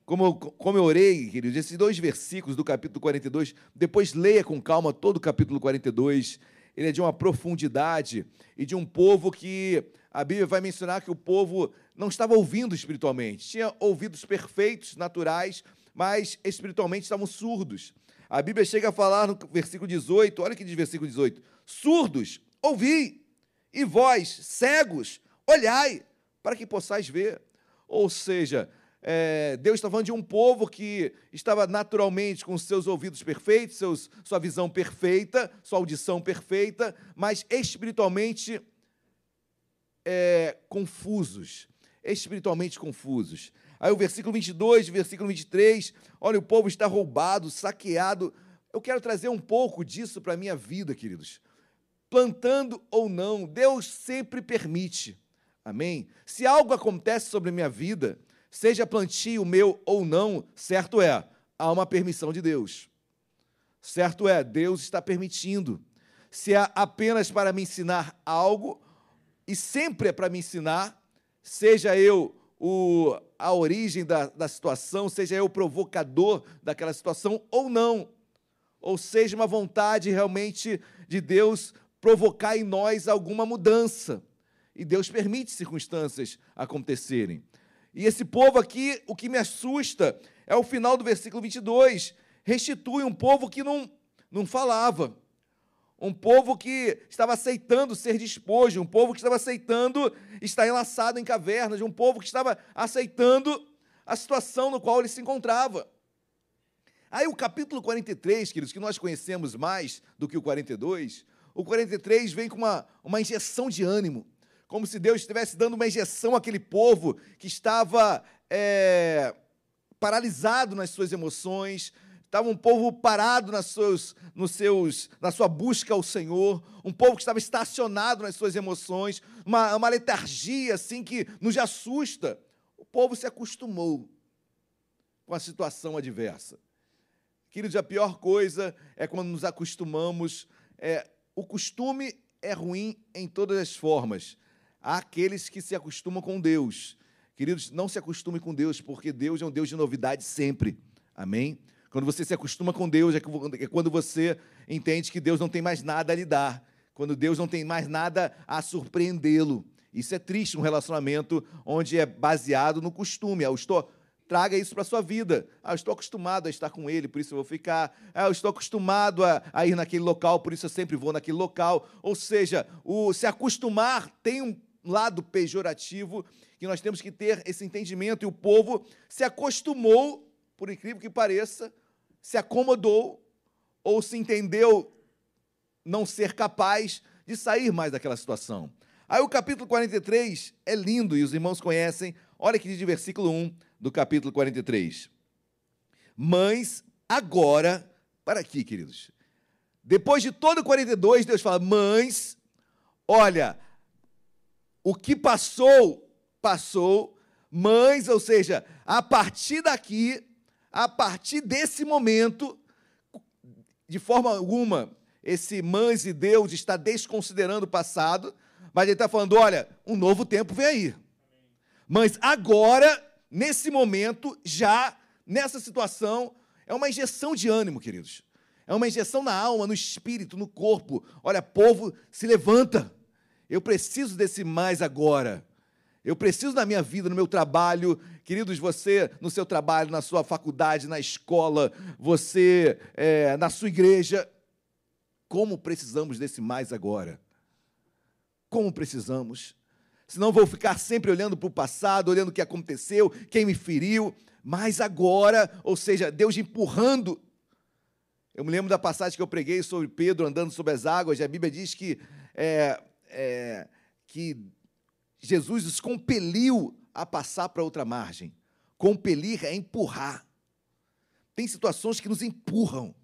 Como, como eu orei, queridos, esses dois versículos do capítulo 42, depois leia com calma todo o capítulo 42. Ele é de uma profundidade e de um povo que a Bíblia vai mencionar que o povo não estava ouvindo espiritualmente. Tinha ouvidos perfeitos, naturais, mas espiritualmente estavam surdos. A Bíblia chega a falar no versículo 18, olha que diz versículo 18: surdos, ouvi, e vós, cegos, olhai, para que possais ver. Ou seja, é, Deus está falando de um povo que estava naturalmente com seus ouvidos perfeitos, seus, sua visão perfeita, sua audição perfeita, mas espiritualmente é, confusos. Espiritualmente confusos. Aí o versículo 22, versículo 23, olha, o povo está roubado, saqueado. Eu quero trazer um pouco disso para a minha vida, queridos. Plantando ou não, Deus sempre permite. Amém? Se algo acontece sobre a minha vida, seja plantio meu ou não, certo é, há uma permissão de Deus. Certo é, Deus está permitindo. Se é apenas para me ensinar algo, e sempre é para me ensinar, seja eu o, a origem da, da situação, seja eu o provocador daquela situação ou não. ou seja, uma vontade realmente de Deus provocar em nós alguma mudança. E Deus permite circunstâncias acontecerem. E esse povo aqui, o que me assusta é o final do versículo 22. Restitui um povo que não, não falava. Um povo que estava aceitando ser despojo, um povo que estava aceitando estar enlaçado em cavernas, um povo que estava aceitando a situação no qual ele se encontrava. Aí o capítulo 43, queridos, que nós conhecemos mais do que o 42, o 43 vem com uma, uma injeção de ânimo, como se Deus estivesse dando uma injeção àquele povo que estava é, paralisado nas suas emoções, estava um povo parado nas seus, nos seus, na sua busca ao Senhor, um povo que estava estacionado nas suas emoções, uma, uma letargia assim que nos assusta. O povo se acostumou com a situação adversa. Queridos, a pior coisa é quando nos acostumamos. É, o costume é ruim em todas as formas. Há aqueles que se acostumam com Deus. Queridos, não se acostume com Deus, porque Deus é um Deus de novidade sempre. Amém? Quando você se acostuma com Deus, é, é quando você entende que Deus não tem mais nada a lhe dar. Quando Deus não tem mais nada a surpreendê-lo. Isso é triste, um relacionamento onde é baseado no costume. Eu estou, traga isso para a sua vida. Ah, eu estou acostumado a estar com ele, por isso eu vou ficar. Ah, eu estou acostumado a, a, ir naquele local, por isso eu sempre vou naquele local. Ou seja, o se acostumar tem um lado pejorativo que nós temos que ter esse entendimento. E o povo se acostumou, por incrível que pareça, se acomodou ou se entendeu não ser capaz de sair mais daquela situação. Aí o capítulo 43 é lindo e os irmãos conhecem. Olha que diz de versículo 1 do capítulo 43. Mas agora, para aqui, queridos. Depois de todo o 42, Deus fala: Mães, olha, o que passou, passou. Mães, ou seja, a partir daqui, a partir desse momento, de forma alguma, esse mães e Deus está desconsiderando o passado, mas ele está falando: olha, um novo tempo vem aí. Mas agora, nesse momento, já nessa situação, é uma injeção de ânimo, queridos. É uma injeção na alma, no espírito, no corpo. Olha, povo, se levanta. Eu preciso desse mais agora. Eu preciso na minha vida, no meu trabalho, queridos, você no seu trabalho, na sua faculdade, na escola, você é, na sua igreja, como precisamos desse mais agora? Como precisamos? Senão vou ficar sempre olhando para o passado, olhando o que aconteceu, quem me feriu, mas agora, ou seja, Deus empurrando. Eu me lembro da passagem que eu preguei sobre Pedro andando sobre as águas, e a Bíblia diz que, é, é, que Jesus os compeliu a passar para outra margem. Compelir é empurrar. Tem situações que nos empurram.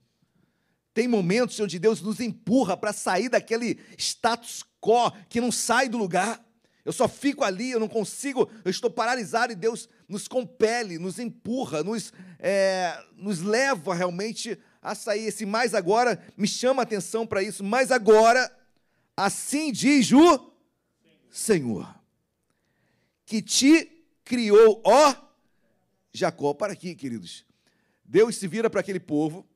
Tem momentos onde Deus nos empurra para sair daquele status quo que não sai do lugar. Eu só fico ali, eu não consigo, eu estou paralisado e Deus nos compele, nos empurra, nos, é, nos leva realmente a sair. Esse mais agora me chama a atenção para isso. Mais agora, assim diz o Senhor que te criou, ó Jacó. Para aqui, queridos. Deus se vira para aquele povo,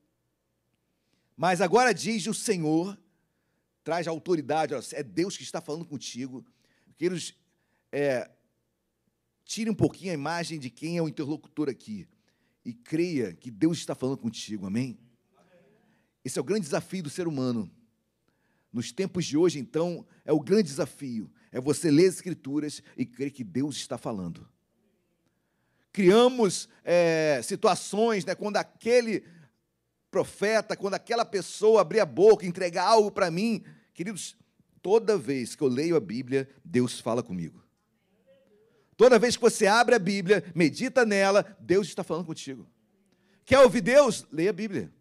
mas agora diz o Senhor, traz a autoridade, é Deus que está falando contigo. Queridos, é, tire um pouquinho a imagem de quem é o interlocutor aqui e creia que Deus está falando contigo, amém? Esse é o grande desafio do ser humano. Nos tempos de hoje, então, é o grande desafio é você ler as Escrituras e crer que Deus está falando. Criamos é, situações né, quando aquele profeta, quando aquela pessoa abrir a boca, entregar algo para mim, queridos, toda vez que eu leio a Bíblia, Deus fala comigo. Toda vez que você abre a Bíblia, medita nela, Deus está falando contigo. Quer ouvir Deus? Leia a Bíblia.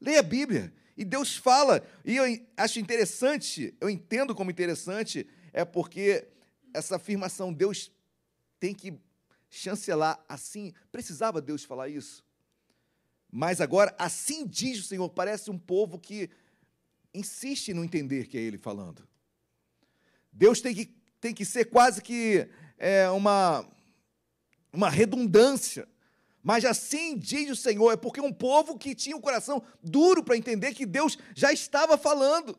Leia a Bíblia. E Deus fala. E eu acho interessante, eu entendo como interessante é porque essa afirmação, Deus tem que chancelar assim, precisava Deus falar isso? Mas agora, assim diz o Senhor, parece um povo que insiste não entender que é Ele falando. Deus tem que, tem que ser quase que é, uma, uma redundância Mas assim diz o Senhor, é porque um povo que tinha o coração duro para entender que Deus já estava falando.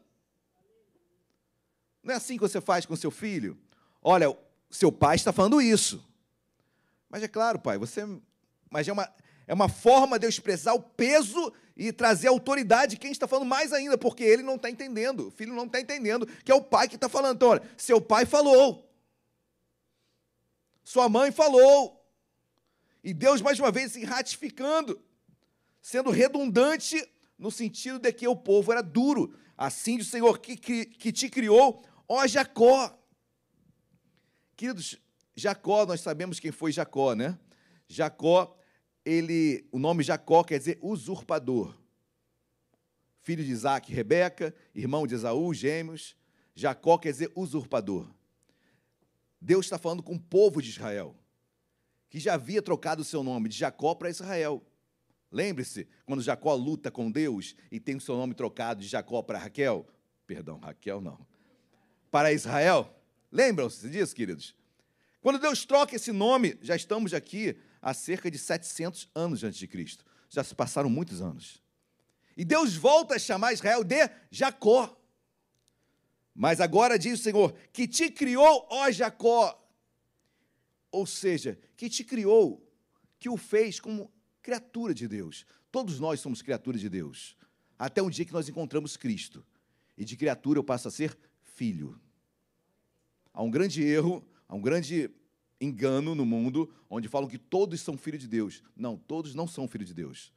Não é assim que você faz com seu filho? Olha, seu pai está falando isso. Mas é claro, pai, você. Mas é uma, é uma forma de eu expressar o peso e trazer autoridade quem está falando mais ainda, porque ele não está entendendo, o filho não está entendendo, que é o pai que está falando. Então, olha, seu pai falou, sua mãe falou, e Deus, mais uma vez, se ratificando, sendo redundante no sentido de que o povo era duro. Assim o Senhor que, que, que te criou, ó Jacó. Queridos, Jacó, nós sabemos quem foi Jacó, né? Jacó, ele, o nome Jacó quer dizer usurpador. Filho de Isaac e Rebeca, irmão de Esaú, gêmeos. Jacó quer dizer usurpador. Deus está falando com o povo de Israel que já havia trocado o seu nome de Jacó para Israel. Lembre-se, quando Jacó luta com Deus e tem o seu nome trocado de Jacó para Raquel, perdão, Raquel não, para Israel. Lembram-se disso, queridos? Quando Deus troca esse nome, já estamos aqui há cerca de 700 anos antes de Cristo. Já se passaram muitos anos. E Deus volta a chamar Israel de Jacó. Mas agora diz o Senhor: que te criou, ó Jacó, ou seja, que te criou, que o fez como criatura de Deus. Todos nós somos criaturas de Deus. Até um dia que nós encontramos Cristo. E de criatura eu passo a ser filho. Há um grande erro, há um grande engano no mundo, onde falam que todos são filhos de Deus. Não, todos não são filhos de Deus.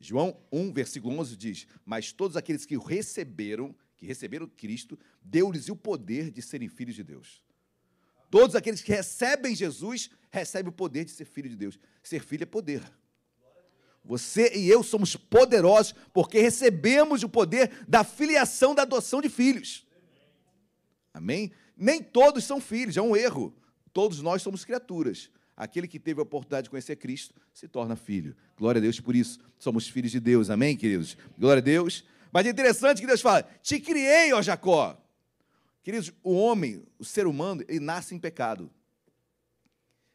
João 1, versículo 11 diz: Mas todos aqueles que o receberam, que receberam Cristo, deu-lhes o poder de serem filhos de Deus. Todos aqueles que recebem Jesus recebem o poder de ser filho de Deus. Ser filho é poder. Você e eu somos poderosos porque recebemos o poder da filiação, da adoção de filhos. Amém? Nem todos são filhos, é um erro. Todos nós somos criaturas. Aquele que teve a oportunidade de conhecer Cristo se torna filho. Glória a Deus por isso. Somos filhos de Deus. Amém, queridos? Glória a Deus. Mas é interessante que Deus fala: Te criei, ó Jacó. Queridos, o homem, o ser humano, ele nasce em pecado.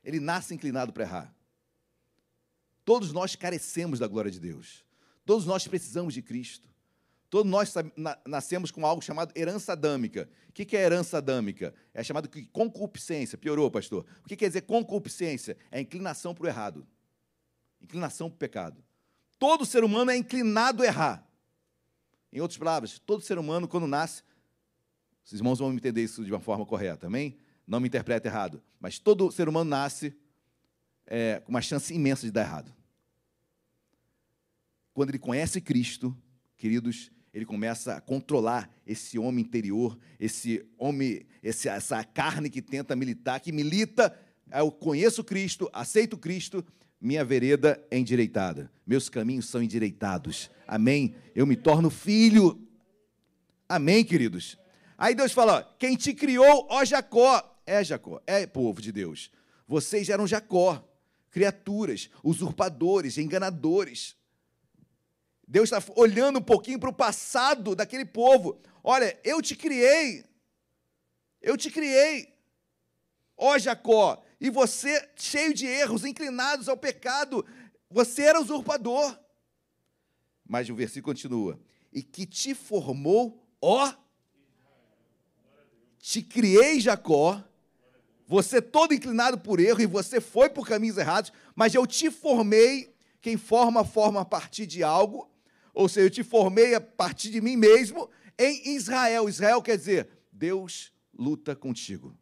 Ele nasce inclinado para errar. Todos nós carecemos da glória de Deus. Todos nós precisamos de Cristo. Todos nós nascemos com algo chamado herança adâmica. O que é herança adâmica? É chamado de concupiscência. Piorou, pastor. O que quer dizer concupiscência? É inclinação para o errado. Inclinação para o pecado. Todo ser humano é inclinado a errar. Em outras palavras, todo ser humano, quando nasce, os irmãos vão entender isso de uma forma correta, amém? Não me interprete errado. Mas todo ser humano nasce é, com uma chance imensa de dar errado. Quando ele conhece Cristo, queridos, ele começa a controlar esse homem interior, esse homem, essa carne que tenta militar, que milita. Eu conheço Cristo, aceito Cristo, minha vereda é endireitada, meus caminhos são endireitados. Amém? Eu me torno filho. Amém, queridos? Aí Deus fala: quem te criou, ó Jacó. É Jacó, é povo de Deus. Vocês eram Jacó, criaturas, usurpadores, enganadores. Deus está olhando um pouquinho para o passado daquele povo. Olha, eu te criei. Eu te criei. Ó Jacó, e você, cheio de erros, inclinados ao pecado, você era usurpador. Mas o versículo continua: e que te formou, ó te criei, Jacó, você todo inclinado por erro e você foi por caminhos errados, mas eu te formei, quem forma, forma a partir de algo, ou seja, eu te formei a partir de mim mesmo, em Israel. Israel quer dizer, Deus luta contigo.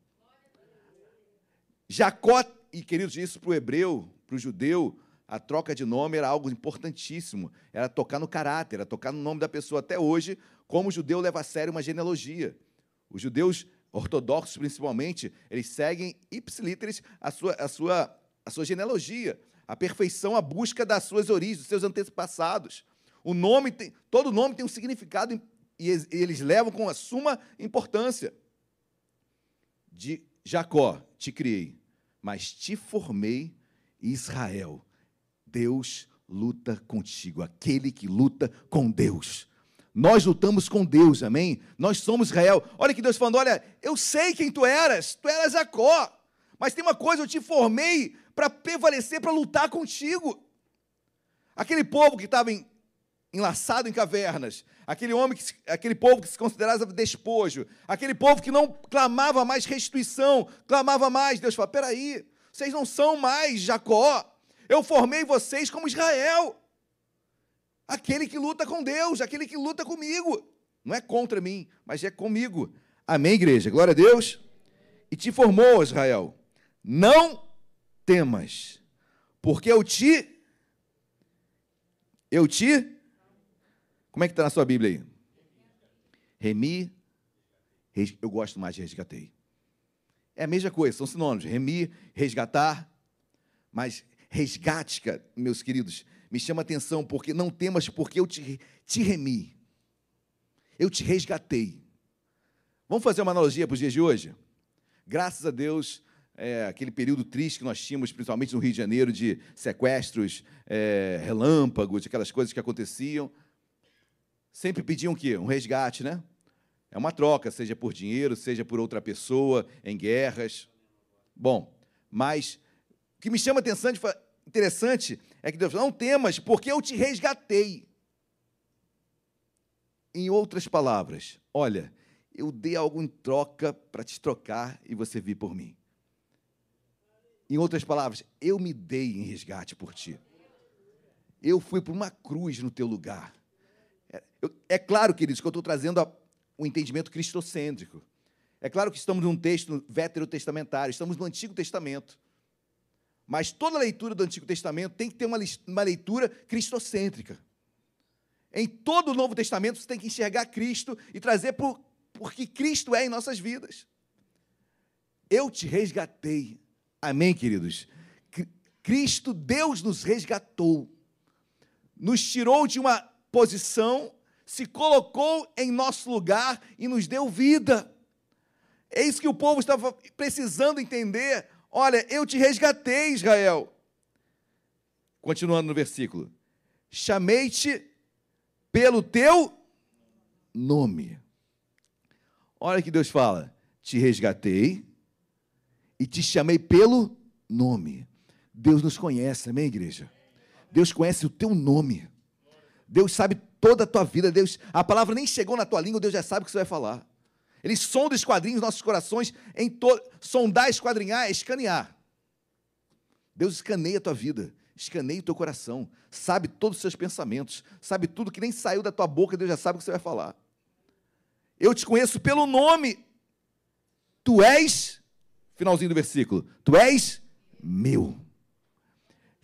Jacó, e queridos, isso para o hebreu, para o judeu, a troca de nome era algo importantíssimo, era tocar no caráter, era tocar no nome da pessoa. Até hoje, como o judeu leva a sério uma genealogia. Os judeus ortodoxos, principalmente, eles seguem ipsiliteris a sua, a, sua, a sua genealogia, a perfeição, a busca das suas origens, dos seus antepassados. O nome tem, todo nome tem um significado e eles levam com a suma importância. De Jacó te criei, mas te formei Israel. Deus luta contigo, aquele que luta com Deus. Nós lutamos com Deus, amém? Nós somos Israel. Olha que Deus falando: olha, eu sei quem tu eras, tu eras Jacó. Mas tem uma coisa, eu te formei para prevalecer, para lutar contigo. Aquele povo que estava enlaçado em cavernas, aquele homem, que, aquele povo que se considerava despojo, aquele povo que não clamava mais restituição, clamava mais. Deus fala: peraí, vocês não são mais Jacó, eu formei vocês como Israel, aquele que luta com Deus, aquele que luta comigo. Não é contra mim, mas é comigo. Amém, igreja? Glória a Deus. E te formou, Israel. Não temas, porque eu te. Eu te como é que está na sua Bíblia aí? Remi, eu gosto mais de resgatei. É a mesma coisa, são sinônimos. Remi, resgatar, mas resgate, meus queridos, me chama atenção, porque não temas, porque eu te, te remi. Eu te resgatei. Vamos fazer uma analogia para os dias de hoje? Graças a Deus, é, aquele período triste que nós tínhamos, principalmente no Rio de Janeiro, de sequestros, é, relâmpagos, aquelas coisas que aconteciam sempre pediam o quê? Um resgate, né? É uma troca, seja por dinheiro, seja por outra pessoa, em guerras. Bom, mas o que me chama atenção, interessante, é que Deus não temas, porque eu te resgatei. Em outras palavras, olha, eu dei algo em troca para te trocar e você vir por mim. Em outras palavras, eu me dei em resgate por ti. Eu fui para uma cruz no teu lugar. É, é claro, queridos, que eu estou trazendo o entendimento cristocêntrico. É claro que estamos num texto veterotestamentário, estamos no Antigo Testamento. Mas toda leitura do Antigo Testamento tem que ter uma, uma leitura cristocêntrica. Em todo o Novo Testamento você tem que enxergar Cristo e trazer por, porque Cristo é em nossas vidas. Eu te resgatei. Amém, queridos? Cristo, Deus nos resgatou. Nos tirou de uma posição, se colocou em nosso lugar e nos deu vida. É isso que o povo estava precisando entender. Olha, eu te resgatei, Israel. Continuando no versículo. Chamei-te pelo teu nome. Olha que Deus fala: te resgatei e te chamei pelo nome. Deus nos conhece, amém, igreja? Deus conhece o teu nome. Deus sabe toda a tua vida. Deus, a palavra nem chegou na tua língua, Deus já sabe o que você vai falar. Ele sonda esquadrinhos nos nossos corações em todo. Sondar, esquadrinhar é escanear. Deus escaneia a tua vida, escaneia o teu coração, sabe todos os seus pensamentos, sabe tudo que nem saiu da tua boca, Deus já sabe o que você vai falar. Eu te conheço pelo nome. Tu és, finalzinho do versículo, tu és meu.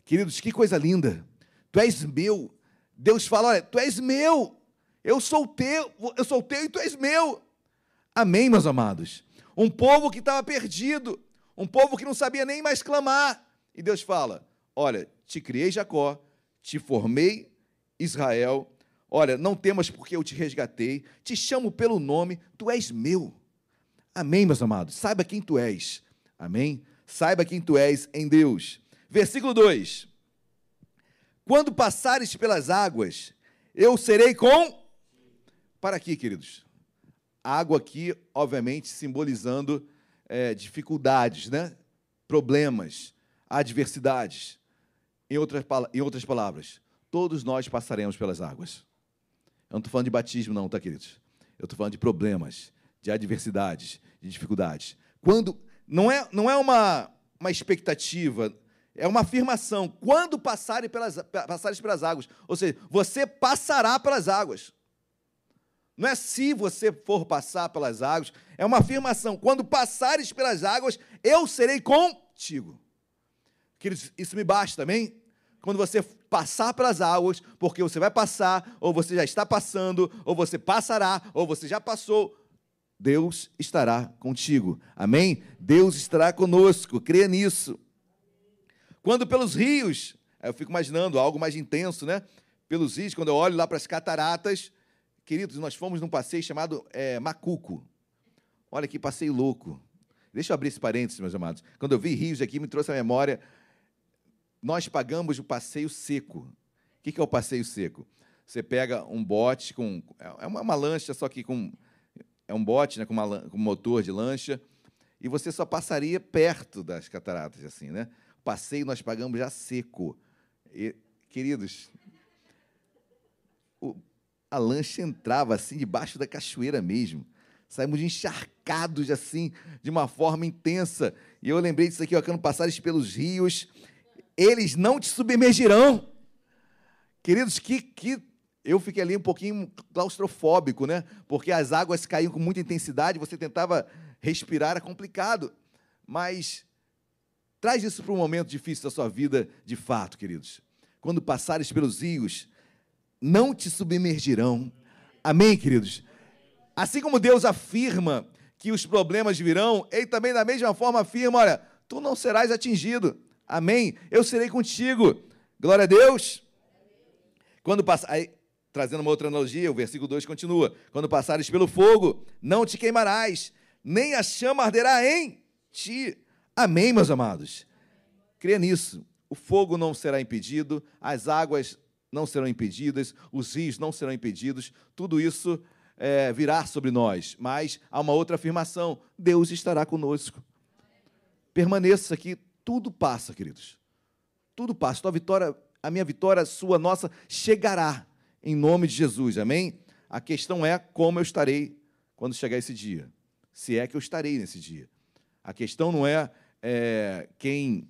Queridos, que coisa linda. Tu és meu. Deus fala: olha, tu és meu, eu sou teu, eu sou teu e tu és meu. Amém, meus amados? Um povo que estava perdido, um povo que não sabia nem mais clamar. E Deus fala: Olha, te criei Jacó, te formei Israel. Olha, não temas porque eu te resgatei, te chamo pelo nome, tu és meu. Amém, meus amados? Saiba quem tu és. Amém? Saiba quem tu és em Deus. Versículo 2. Quando passares pelas águas, eu serei com. Para aqui, queridos. Água aqui, obviamente, simbolizando é, dificuldades, né? problemas, adversidades. Em outras, em outras palavras, todos nós passaremos pelas águas. Eu não estou falando de batismo, não, tá, queridos? Eu estou falando de problemas, de adversidades, de dificuldades. Quando não é, não é uma, uma expectativa, é uma afirmação. Quando passarem pelas, passares pelas águas. Ou seja, você passará pelas águas. Não é se você for passar pelas águas. É uma afirmação. Quando passares pelas águas, eu serei contigo. Queridos, isso me basta também. Quando você passar pelas águas, porque você vai passar, ou você já está passando, ou você passará, ou você já passou, Deus estará contigo. Amém? Deus estará conosco. Creia nisso. Quando pelos rios, eu fico imaginando algo mais intenso, né? Pelos rios, quando eu olho lá para as cataratas, queridos, nós fomos num passeio chamado é, Macuco. Olha que passeio louco. Deixa eu abrir esse parênteses, meus amados. Quando eu vi rios aqui, me trouxe a memória. Nós pagamos o passeio seco. O que é o passeio seco? Você pega um bote com. É uma, uma lancha, só que com. É um bote né, com, uma, com motor de lancha. E você só passaria perto das cataratas, assim, né? Passeio nós pagamos já seco. E, queridos, o, a lancha entrava assim debaixo da cachoeira mesmo. Saímos encharcados assim, de uma forma intensa. E eu lembrei disso aqui, ó, quando passares pelos rios, eles não te submergirão. Queridos, que, que eu fiquei ali um pouquinho claustrofóbico, né? Porque as águas caíam com muita intensidade, você tentava respirar, era complicado. Mas traz isso para um momento difícil da sua vida, de fato, queridos. Quando passares pelos rios, não te submergirão. Amém, queridos? Assim como Deus afirma que os problemas virão, Ele também, da mesma forma, afirma: olha, tu não serás atingido. Amém? Eu serei contigo. Glória a Deus. Quando passar. Trazendo uma outra analogia, o versículo 2 continua: Quando passares pelo fogo, não te queimarás, nem a chama arderá em ti. Amém, meus amados? Crê nisso. O fogo não será impedido, as águas não serão impedidas, os rios não serão impedidos, tudo isso é, virá sobre nós. Mas há uma outra afirmação: Deus estará conosco. Permaneça aqui, tudo passa, queridos. Tudo passa. Tua vitória, a minha vitória, a sua, nossa, chegará em nome de Jesus. Amém? A questão é como eu estarei quando chegar esse dia. Se é que eu estarei nesse dia. A questão não é, é quem,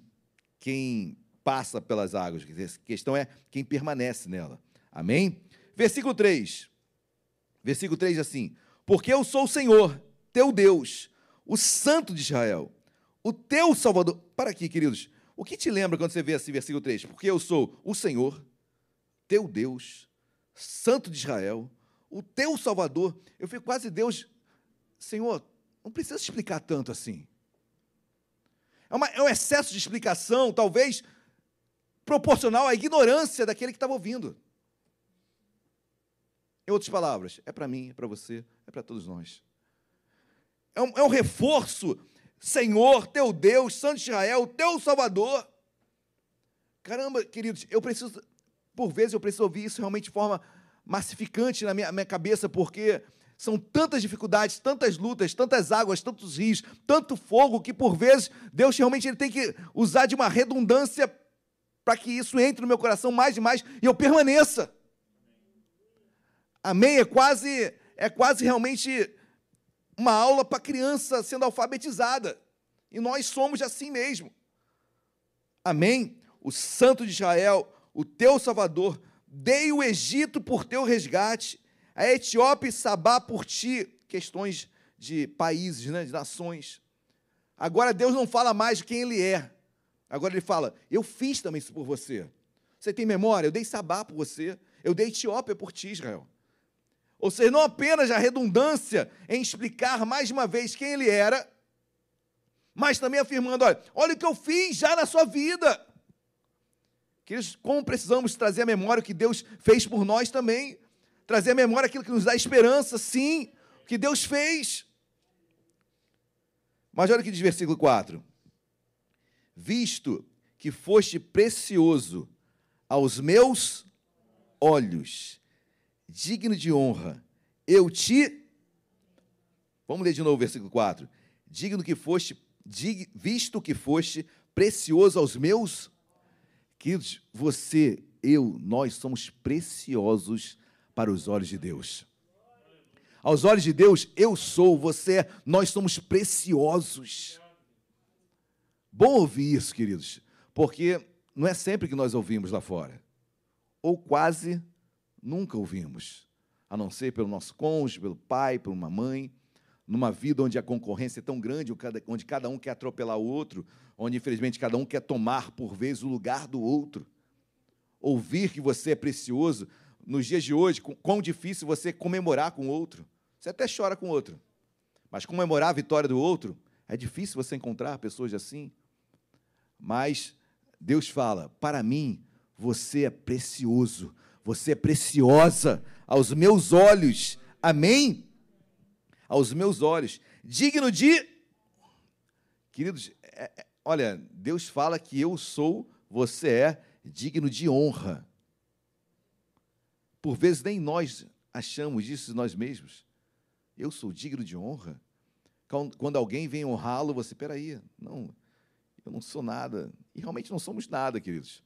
quem passa pelas águas, a questão é quem permanece nela. Amém? Versículo 3. Versículo 3 assim: Porque eu sou o Senhor, teu Deus, o Santo de Israel, o teu Salvador. Para aqui, queridos. O que te lembra quando você vê assim, versículo 3? Porque eu sou o Senhor, teu Deus, Santo de Israel, o teu Salvador. Eu fico quase Deus, Senhor, não precisa explicar tanto assim. É, é um excesso de explicação, talvez proporcional à ignorância daquele que estava ouvindo. Em outras palavras, é para mim, é para você, é para todos nós. É um, é um, reforço, Senhor, teu Deus, Santo Israel, teu Salvador. Caramba, queridos, eu preciso, por vezes eu preciso ouvir isso realmente de forma massificante na minha, minha cabeça, porque são tantas dificuldades, tantas lutas, tantas águas, tantos rios, tanto fogo, que por vezes Deus realmente ele tem que usar de uma redundância para que isso entre no meu coração mais e mais e eu permaneça. Amém? É quase, é quase realmente uma aula para criança sendo alfabetizada. E nós somos assim mesmo. Amém? O Santo de Israel, o teu Salvador, dei o Egito por teu resgate, a Etiópia e Sabá por ti. Questões de países, né, de nações. Agora Deus não fala mais de quem Ele é. Agora Ele fala: Eu fiz também isso por você. Você tem memória? Eu dei Sabá por você. Eu dei Etiópia por ti, Israel. Ou seja, não apenas a redundância em explicar mais uma vez quem ele era, mas também afirmando: olha, olha o que eu fiz já na sua vida. Queridos, como precisamos trazer a memória o que Deus fez por nós também. Trazer a memória aquilo que nos dá esperança, sim, o que Deus fez. Mas olha o que diz versículo 4: Visto que foste precioso aos meus olhos digno de honra, eu te. Vamos ler de novo o versículo 4. Digno que foste, dig, visto que foste precioso aos meus. Queridos, você, eu, nós somos preciosos para os olhos de Deus. Aos olhos de Deus, eu sou, você é, nós somos preciosos. Bom ouvir isso, queridos, porque não é sempre que nós ouvimos lá fora, ou quase nunca ouvimos, a não ser pelo nosso cônjuge, pelo pai, por uma mãe, numa vida onde a concorrência é tão grande, onde cada um quer atropelar o outro, onde infelizmente cada um quer tomar por vez o lugar do outro. Ouvir que você é precioso, nos dias de hoje, quão difícil você comemorar com o outro. Você até chora com o outro, mas comemorar a vitória do outro, é difícil você encontrar pessoas assim. Mas Deus fala: para mim, você é precioso, você é preciosa aos meus olhos. Amém? Aos meus olhos. Digno de. Queridos, é, é, olha, Deus fala que eu sou, você é digno de honra. Por vezes nem nós achamos isso nós mesmos. Eu sou digno de honra. Quando alguém vem honrá-lo, você, peraí, não, eu não sou nada. E realmente não somos nada, queridos.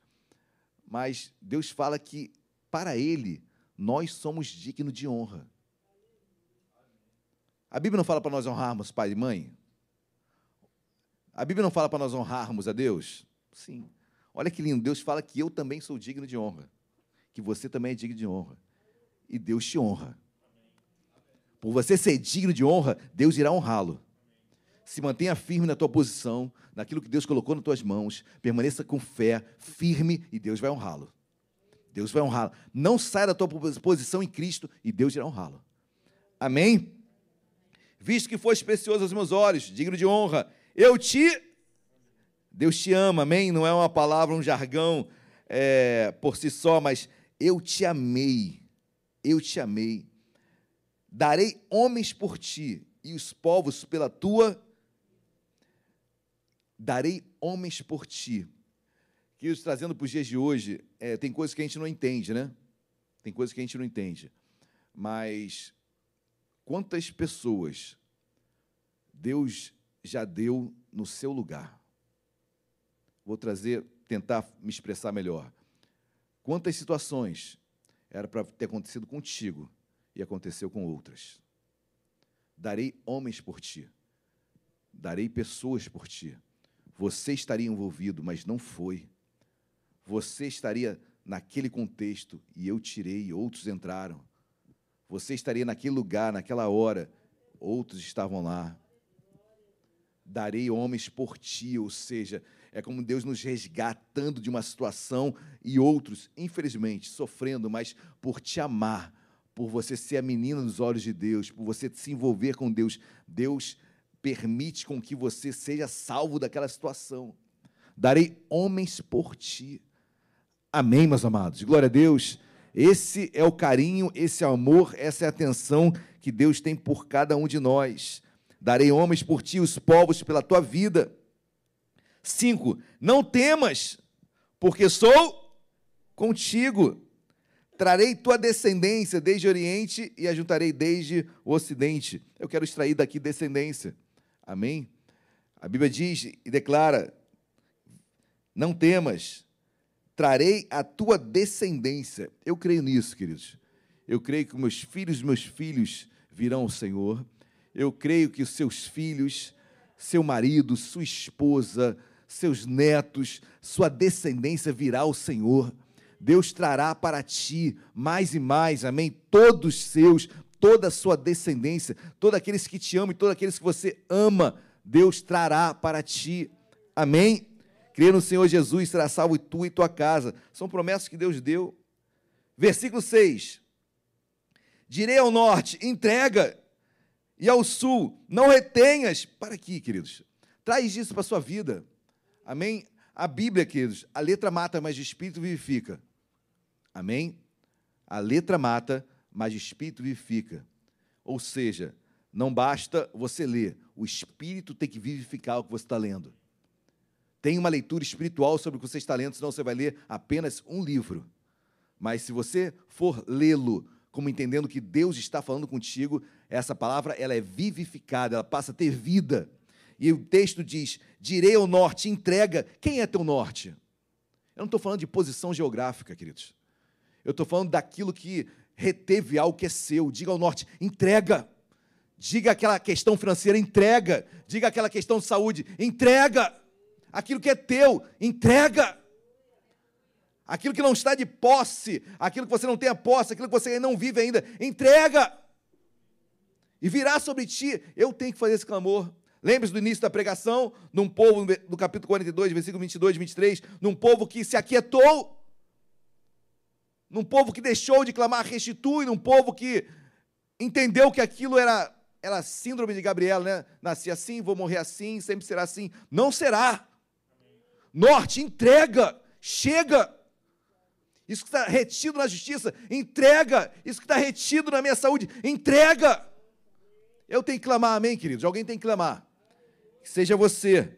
Mas Deus fala que, para Ele, nós somos dignos de honra. A Bíblia não fala para nós honrarmos pai e mãe? A Bíblia não fala para nós honrarmos a Deus? Sim. Olha que lindo, Deus fala que eu também sou digno de honra, que você também é digno de honra. E Deus te honra. Por você ser digno de honra, Deus irá honrá-lo. Se mantenha firme na tua posição, naquilo que Deus colocou nas tuas mãos, permaneça com fé, firme, e Deus vai honrá-lo. Deus vai honrá-lo. Não saia da tua posição em Cristo e Deus irá honrá-lo. Amém? visto que foste precioso aos meus olhos, digno de honra, eu te. Deus te ama, amém? Não é uma palavra, um jargão é, por si só, mas eu te amei, eu te amei. Darei homens por ti e os povos pela tua. Darei homens por ti. Que trazendo para os dias de hoje, é, tem coisas que a gente não entende, né? Tem coisas que a gente não entende. Mas Quantas pessoas Deus já deu no seu lugar? Vou trazer, tentar me expressar melhor. Quantas situações era para ter acontecido contigo e aconteceu com outras? Darei homens por ti, darei pessoas por ti. Você estaria envolvido, mas não foi. Você estaria naquele contexto e eu tirei e outros entraram. Você estaria naquele lugar, naquela hora, outros estavam lá. Darei homens por ti, ou seja, é como Deus nos resgatando de uma situação e outros, infelizmente, sofrendo, mas por te amar, por você ser a menina dos olhos de Deus, por você se envolver com Deus, Deus permite com que você seja salvo daquela situação. Darei homens por ti. Amém, meus amados. Glória a Deus. Esse é o carinho, esse é amor, essa é a atenção que Deus tem por cada um de nós. Darei homens por ti, os povos pela tua vida. Cinco, não temas, porque sou contigo. Trarei tua descendência desde o Oriente e a juntarei desde o Ocidente. Eu quero extrair daqui descendência. Amém? A Bíblia diz e declara: não temas, trarei a tua descendência. Eu creio nisso, queridos. Eu creio que meus filhos, meus filhos virão ao Senhor. Eu creio que os seus filhos, seu marido, sua esposa, seus netos, sua descendência virá ao Senhor. Deus trará para ti mais e mais, amém? Todos seus, toda a sua descendência, todos aqueles que te amam e todos aqueles que você ama, Deus trará para ti, amém? Crer no Senhor Jesus, será salvo tu e tua casa. São promessas que Deus deu. Versículo 6. Direi ao norte, entrega, e ao sul, não retenhas. Para aqui, queridos. Traz isso para a sua vida. Amém? A Bíblia, queridos, a letra mata, mas o Espírito vivifica. Amém? A letra mata, mas o Espírito vivifica. Ou seja, não basta você ler, o Espírito tem que vivificar o que você está lendo. Tenha uma leitura espiritual sobre o que você está lendo, senão você vai ler apenas um livro. Mas se você for lê-lo como entendendo que Deus está falando contigo, essa palavra ela é vivificada, ela passa a ter vida. E o texto diz: direi ao norte, entrega. Quem é teu norte? Eu não estou falando de posição geográfica, queridos. Eu estou falando daquilo que reteve algo que é seu. Diga ao norte, entrega. Diga aquela questão financeira, entrega. Diga aquela questão de saúde, entrega. Aquilo que é teu, entrega. Aquilo que não está de posse, aquilo que você não tem a posse, aquilo que você não vive ainda, entrega. E virá sobre ti, eu tenho que fazer esse clamor. Lembre-se do início da pregação, num povo, do capítulo 42, versículo 22 e 23, num povo que se aquietou, num povo que deixou de clamar, restitui, num povo que entendeu que aquilo era, era síndrome de Gabriel, né? Nasci assim, vou morrer assim, sempre será assim. Não será. Norte, entrega, chega. Isso que está retido na justiça, entrega. Isso que está retido na minha saúde, entrega. Eu tenho que clamar, amém, queridos? Alguém tem que clamar. Que seja você.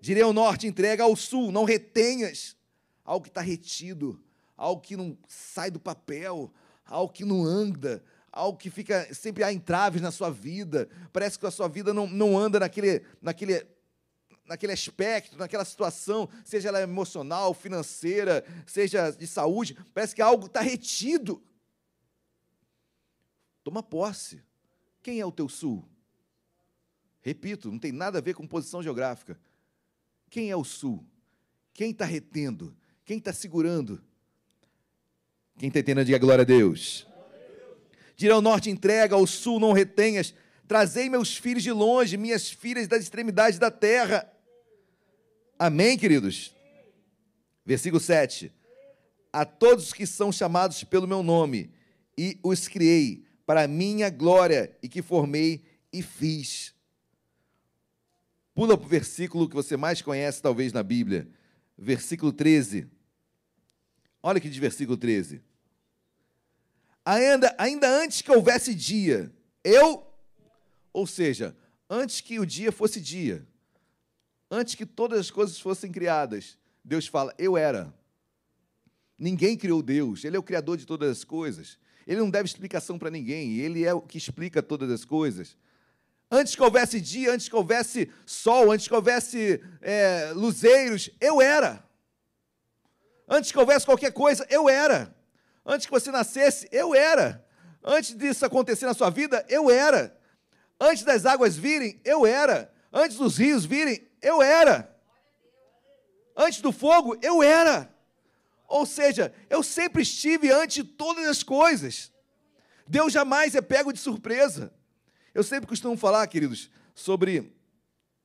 Direi ao norte, entrega ao sul, não retenhas algo que está retido, algo que não sai do papel, algo que não anda, algo que fica sempre há entraves na sua vida. Parece que a sua vida não, não anda naquele, naquele naquele aspecto, naquela situação, seja ela emocional, financeira, seja de saúde, parece que algo está retido. Toma posse. Quem é o teu sul? Repito, não tem nada a ver com posição geográfica. Quem é o sul? Quem está retendo? Quem está segurando? Quem está entendendo, diga glória a Deus. Dirá ao norte, entrega, ao sul não retenhas. Trazei meus filhos de longe, minhas filhas das extremidades da terra. Amém, queridos? Versículo 7. A todos que são chamados pelo meu nome, e os criei para minha glória, e que formei e fiz. Pula para o versículo que você mais conhece, talvez, na Bíblia. Versículo 13. Olha que diz versículo 13. Ainda, ainda antes que houvesse dia, eu, ou seja, antes que o dia fosse dia, antes que todas as coisas fossem criadas, Deus fala: Eu era. Ninguém criou Deus, Ele é o Criador de todas as coisas. Ele não deve explicação para ninguém, Ele é o que explica todas as coisas. Antes que houvesse dia, antes que houvesse sol, antes que houvesse é, luzeiros, eu era. Antes que houvesse qualquer coisa, eu era. Antes que você nascesse, eu era. Antes disso acontecer na sua vida, eu era. Antes das águas virem, eu era. Antes dos rios virem, eu era. Antes do fogo, eu era. Ou seja, eu sempre estive antes de todas as coisas. Deus jamais é pego de surpresa. Eu sempre costumo falar, queridos, sobre,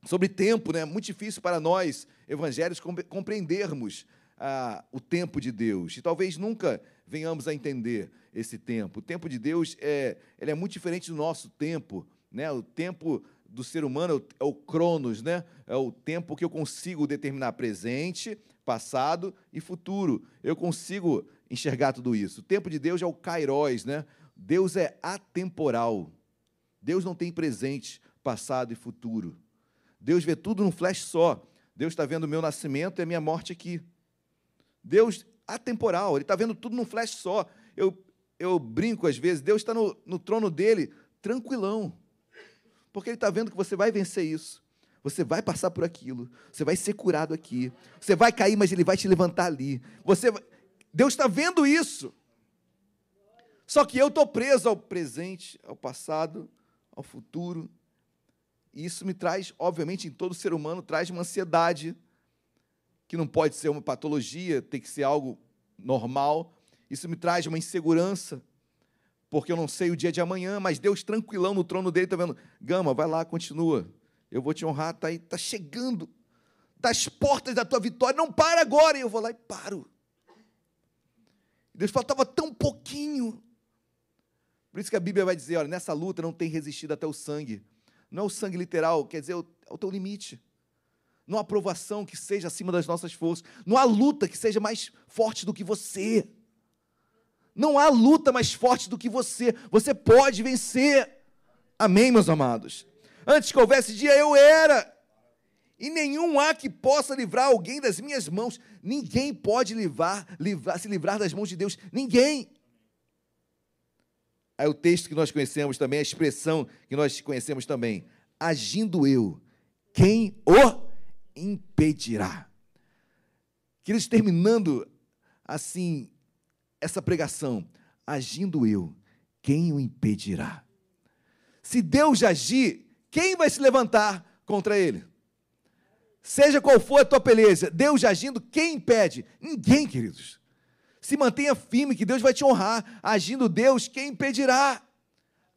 sobre tempo, né? Muito difícil para nós, evangélicos, compreendermos ah, o tempo de Deus. E talvez nunca venhamos a entender esse tempo. O tempo de Deus é, ele é muito diferente do nosso tempo. Né? O tempo do ser humano é o, é cronos, né? é o tempo que eu consigo determinar presente, passado e futuro. Eu consigo enxergar tudo isso. O tempo de Deus é o kairos, né? Deus é atemporal. Deus não tem presente, passado e futuro. Deus vê tudo num flash só. Deus está vendo o meu nascimento e a minha morte aqui. Deus atemporal, Ele está vendo tudo num flash só. Eu, eu brinco às vezes, Deus está no, no trono dele, tranquilão. Porque Ele está vendo que você vai vencer isso. Você vai passar por aquilo. Você vai ser curado aqui. Você vai cair, mas Ele vai te levantar ali. Você, Deus está vendo isso. Só que eu estou preso ao presente, ao passado, ao futuro. E isso me traz, obviamente, em todo ser humano, traz uma ansiedade, que não pode ser uma patologia, tem que ser algo normal. Isso me traz uma insegurança, porque eu não sei o dia de amanhã, mas Deus tranquilão no trono dele está vendo, Gama, vai lá, continua. Eu vou te honrar, está aí, está chegando. Das portas da tua vitória, não para agora. E eu vou lá e paro. Deus faltava tão pouquinho. Por isso que a Bíblia vai dizer: olha, nessa luta não tem resistido até o sangue. Não é o sangue literal, quer dizer, é o é teu limite. Não há aprovação que seja acima das nossas forças. Não há luta que seja mais forte do que você. Não há luta mais forte do que você. Você pode vencer. Amém, meus amados? Antes que houvesse dia, eu era. E nenhum há que possa livrar alguém das minhas mãos. Ninguém pode livrar, livrar, se livrar das mãos de Deus. Ninguém. Aí o texto que nós conhecemos também, a expressão que nós conhecemos também. Agindo eu, quem o impedirá? Queridos, terminando assim essa pregação, agindo eu, quem o impedirá? Se Deus agir, quem vai se levantar contra ele? Seja qual for a tua peleja, Deus agindo, quem impede? Ninguém, queridos. Se mantenha firme, que Deus vai te honrar. Agindo Deus, quem impedirá?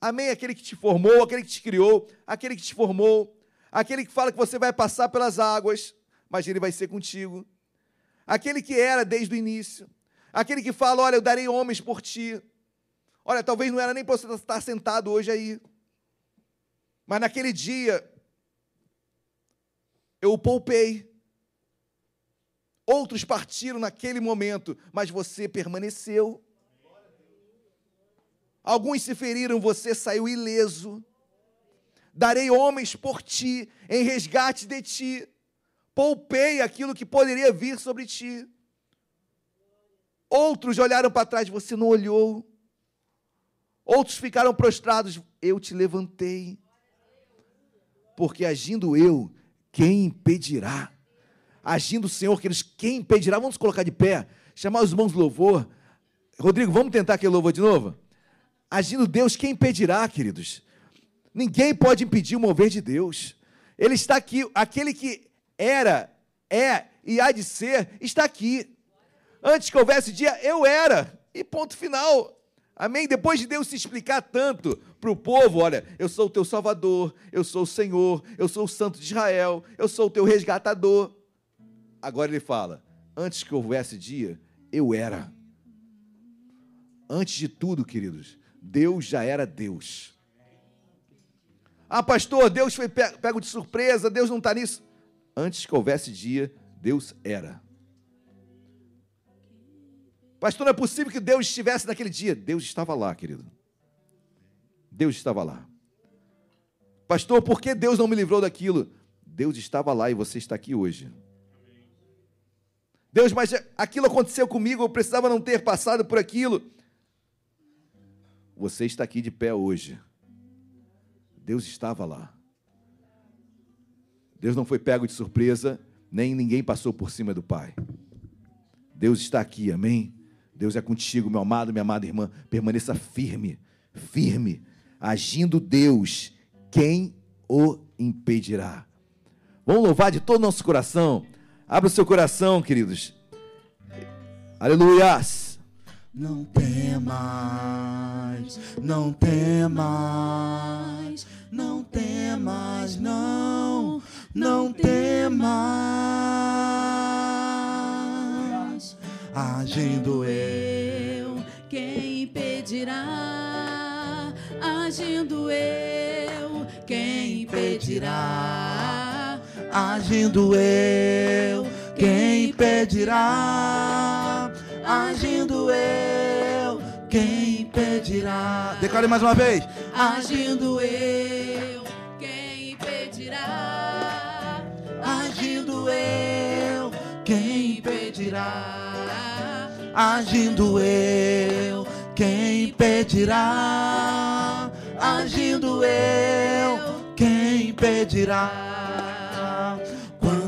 Amém? Aquele que te formou, aquele que te criou, aquele que te formou, aquele que fala que você vai passar pelas águas, mas ele vai ser contigo. Aquele que era desde o início, aquele que fala: Olha, eu darei homens por ti. Olha, talvez não era nem para você estar sentado hoje aí, mas naquele dia eu o poupei. Outros partiram naquele momento, mas você permaneceu. Alguns se feriram, você saiu ileso. Darei homens por ti, em resgate de ti. Poupei aquilo que poderia vir sobre ti. Outros olharam para trás, você não olhou. Outros ficaram prostrados, eu te levantei. Porque agindo eu, quem impedirá? Agindo o Senhor, queridos, quem impedirá? Vamos colocar de pé, chamar os irmãos de louvor. Rodrigo, vamos tentar aquele louvor de novo? Agindo Deus, quem impedirá, queridos? Ninguém pode impedir o mover de Deus. Ele está aqui, aquele que era, é e há de ser, está aqui. Antes que houvesse dia, eu era. E ponto final. Amém? Depois de Deus se explicar tanto para o povo: olha, eu sou o teu Salvador, eu sou o Senhor, eu sou o Santo de Israel, eu sou o teu resgatador. Agora ele fala: antes que houvesse dia, eu era. Antes de tudo, queridos, Deus já era Deus. Ah, pastor, Deus foi pego de surpresa, Deus não está nisso. Antes que houvesse dia, Deus era. Pastor, não é possível que Deus estivesse naquele dia. Deus estava lá, querido. Deus estava lá. Pastor, por que Deus não me livrou daquilo? Deus estava lá e você está aqui hoje. Deus, mas aquilo aconteceu comigo, eu precisava não ter passado por aquilo. Você está aqui de pé hoje. Deus estava lá. Deus não foi pego de surpresa, nem ninguém passou por cima do Pai. Deus está aqui, amém? Deus é contigo, meu amado, minha amada irmã. Permaneça firme, firme. Agindo Deus, quem o impedirá? Vamos louvar de todo o nosso coração. Abra o seu coração, queridos. Aleluias. Não temas, não temas, não temas, não, não temas. Agindo eu, quem impedirá? Agindo eu, quem impedirá? Agindo eu, quem impedirá? Agindo eu, quem impedirá? Decore mais uma vez. Agindo eu, quem impedirá? Agindo eu, quem impedirá? Agindo eu, quem impedirá? Agindo eu, quem impedirá?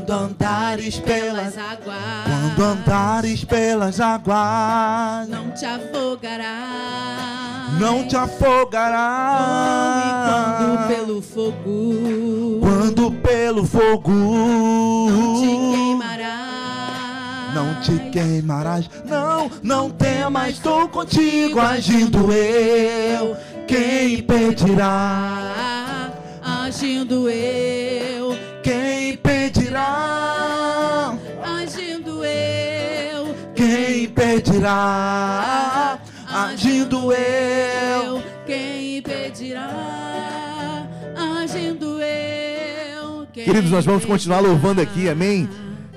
Quando andares pelas águas, quando andares pelas águas, não te afogará, não te afogará. e quando pelo fogo, quando pelo fogo, não te queimará. Não te queimarás, não, não temas, estou contigo agindo eu. Quem impedirá? Agindo eu, Quem impedirá? Agindo eu, Quem impedirá? Agindo eu. quem impedirá? Agindo eu, quem Queridos, nós vamos continuar louvando aqui, amém?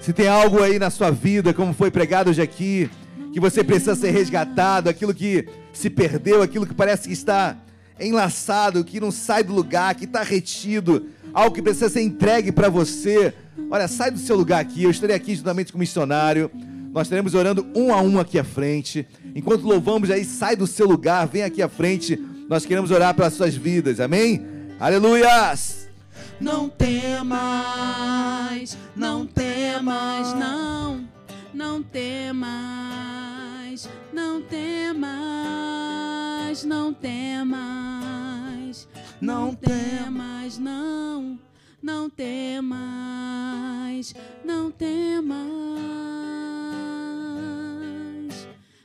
Se tem algo aí na sua vida, como foi pregado hoje aqui, que você precisa ser resgatado, aquilo que se perdeu, aquilo que parece que está enlaçado, que não sai do lugar, que está retido, algo que precisa ser entregue para você. Olha, sai do seu lugar aqui, eu estarei aqui juntamente com o missionário. Nós estaremos orando um a um aqui à frente. Enquanto louvamos aí, sai do seu lugar, vem aqui à frente. Nós queremos orar pelas suas vidas, amém? Aleluias! Não temas, não temas, não, não temas, não temas, não temas, não temas, não, não temas, não temas.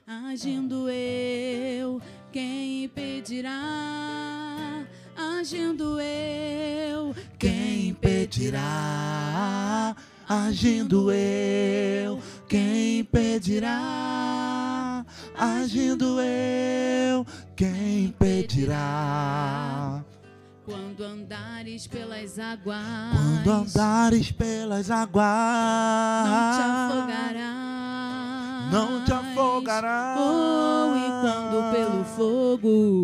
Agindo eu, quem impedirá? Agindo eu, Quem impedirá? Agindo eu, quem impedirá? Agindo eu, quem impedirá? Quando andares pelas águas, Quando andares pelas águas, não te afogarás. não te afogarás. Oh, e quando pelo fogo,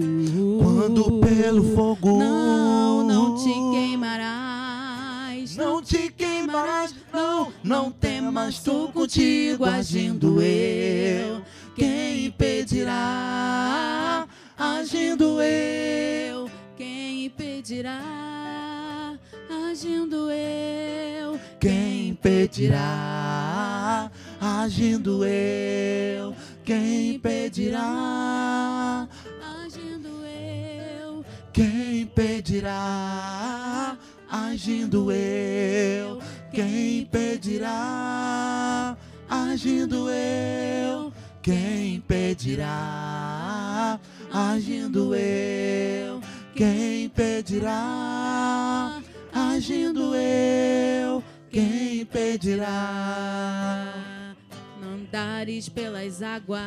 Quando pelo fogo, não, não te queimarás. não te queimarás, não, não temas, estou contigo agindo eu. Quem impedirá? Agindo eu, Quem impedirá? Agindo eu, quem impedirá? Agindo eu, quem impedirá? Agindo eu, Quem impedirá? Agindo eu, quem impedirá? Agindo eu, quem impedirá? Agindo eu, quem impedirá? Agindo eu, quem impedirá? não andares pelas águas.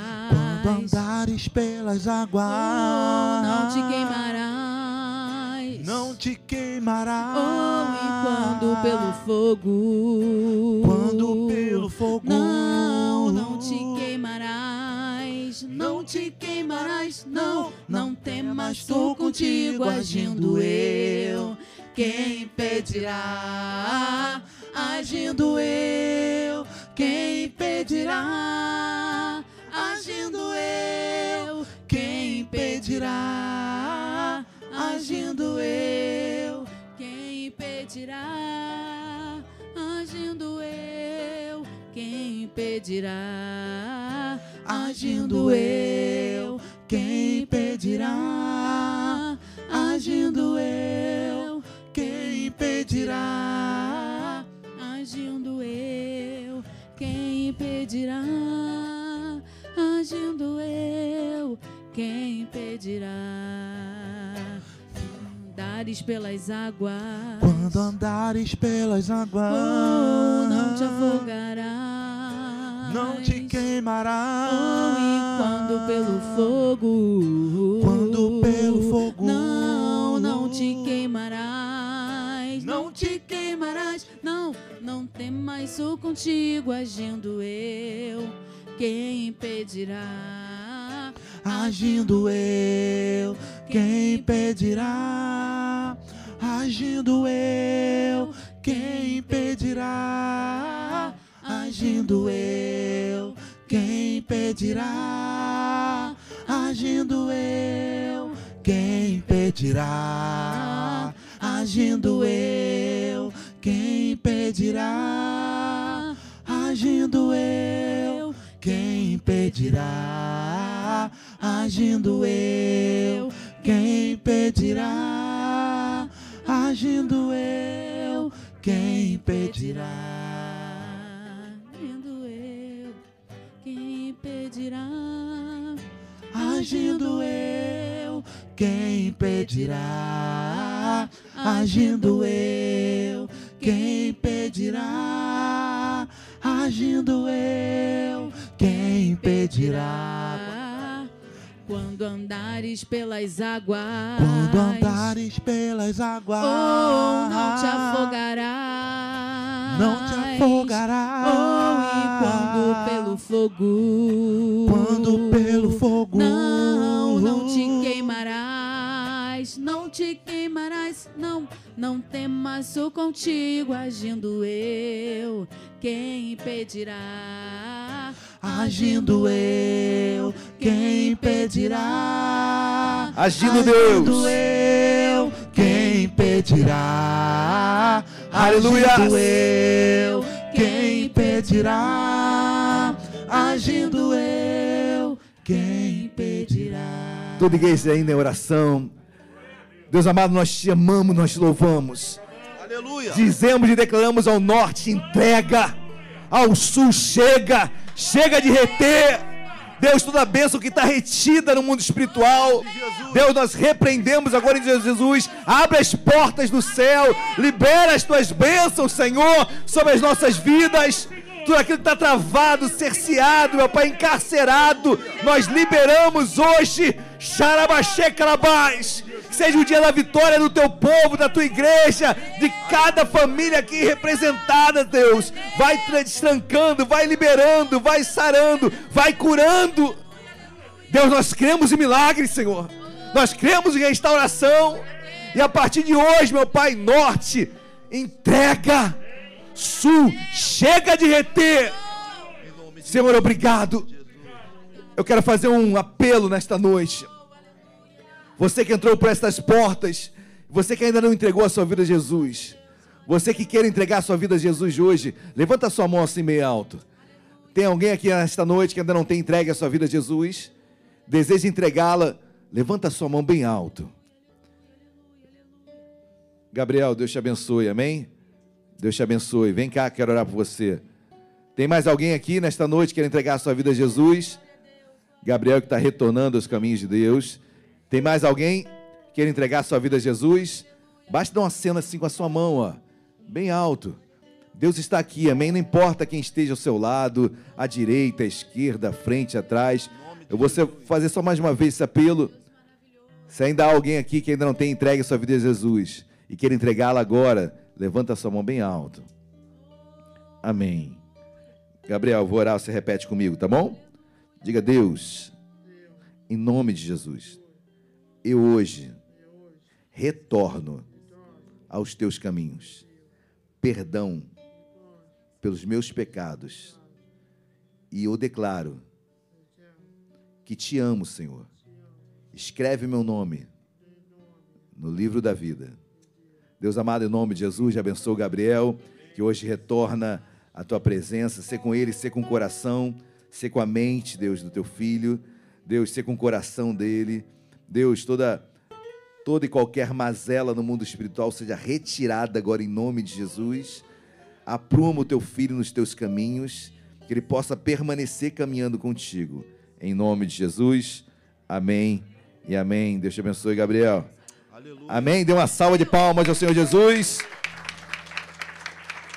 Quando andares pelas águas, Oh, não te queimarás. não te queimarás. Oh, e quando pelo fogo. Quando pelo fogo, Não. Não te queimarás. Não, não temas, estou contigo agindo eu. Quem impedirá? Agindo eu. Quem impedirá? Agindo eu. Quem impedirá? Agindo eu. Quem impedirá? Agindo eu. Quem impedirá? Agindo eu, quem impedirá? Agindo eu, quem impedirá? Agindo eu, quem impedirá? Agindo eu, quem impedirá? Andares pelas águas, Quando andares pelas águas, oh, não te afogarás. Não te queimarás. Oh, e quando pelo fogo, Quando pelo fogo, não, não te queimarás, não te queimarás, não, não temas, sou contigo agindo eu, quem impedirá? agindo eu, quem impedirá? Agindo eu, quem impedirá? Agindo eu, quem impedirá? Agindo eu, quem impedirá? Agindo eu, quem impedirá? Agindo eu, quem impedirá? Agindo eu, quem impedirá? Agindo eu, quem impedirá? Impedirá? Agindo eu, quem impedirá? Agindo eu, quem impedirá? Agindo eu, quem impedirá? Quando andares pelas águas, Quando andares pelas águas, oh, não te afogarás, não te afogarás. Oh, quando pelo fogo, Quando pelo fogo, não, não te queimarás, não te queimarás, não, não temas, sou contigo agindo eu, quem impedirá? Agindo eu, quem impedirá? Agindo Agindo Deus. eu, quem impedirá? Aleluia. Agindo eu, quem impedirá? Agindo eu, quem impedirá? Toda igreja ainda em oração. Deus amado, nós te amamos, nós te louvamos. Aleluia. Dizemos e declaramos ao norte: entrega. Ao sul, chega. Chega de reter. Deus, toda a bênção que está retida no mundo espiritual. Deus, nós repreendemos agora em Jesus. Abre as portas do céu. Libera as tuas bênçãos, Senhor, sobre as nossas vidas. Tudo aquilo que está travado, cerceado, meu Pai, encarcerado. Nós liberamos hoje. Xarabaxê Carabás. Seja o dia da vitória do teu povo, da tua igreja, de cada família aqui representada, Deus. Vai tra- destrancando, vai liberando, vai sarando, vai curando. Deus, nós cremos em milagres, Senhor. Nós cremos em restauração. E a partir de hoje, meu Pai, norte, entrega. Sul, chega de reter. Senhor, obrigado. Eu quero fazer um apelo nesta noite. Você que entrou por estas portas, você que ainda não entregou a sua vida a Jesus, Você que quer entregar sua vida a Jesus hoje, levanta sua mão assim meio alto. Tem alguém aqui nesta noite que ainda não tem entregue a sua vida a Jesus? Deseja entregá-la? Levanta sua mão bem alto. Gabriel, Deus te abençoe, amém? Deus te abençoe. Vem cá, quero orar por você. Tem mais alguém aqui nesta noite que quer entregar a sua vida a Jesus? Gabriel que está retornando aos caminhos de Deus. Tem mais alguém que quer entregar sua vida a Jesus? Basta dar uma cena assim com a sua mão, ó, bem alto. Deus está aqui, amém? Não importa quem esteja ao seu lado, à direita, à esquerda, à frente, atrás. Eu vou fazer só mais uma vez esse apelo. Se ainda há alguém aqui que ainda não tem entregue sua vida a Jesus e quer entregá-la agora, levanta a sua mão bem alto. Amém. Gabriel, vou orar, você repete comigo, tá bom? Diga, Deus, em nome de Jesus, eu hoje retorno aos teus caminhos. Perdão pelos meus pecados. E eu declaro que te amo, Senhor. Escreve meu nome no livro da vida. Deus amado, em nome de Jesus, abençoe o Gabriel, que hoje retorna à tua presença. Ser com ele, ser com o coração, ser com a mente, Deus, do teu filho. Deus, ser com o coração dele. Deus, toda toda e qualquer mazela no mundo espiritual seja retirada agora em nome de Jesus apruma o teu filho nos teus caminhos, que ele possa permanecer caminhando contigo. Em nome de Jesus, amém e amém. Deus te abençoe, Gabriel. Aleluia. Amém. Dê uma salva de palmas ao Senhor Jesus.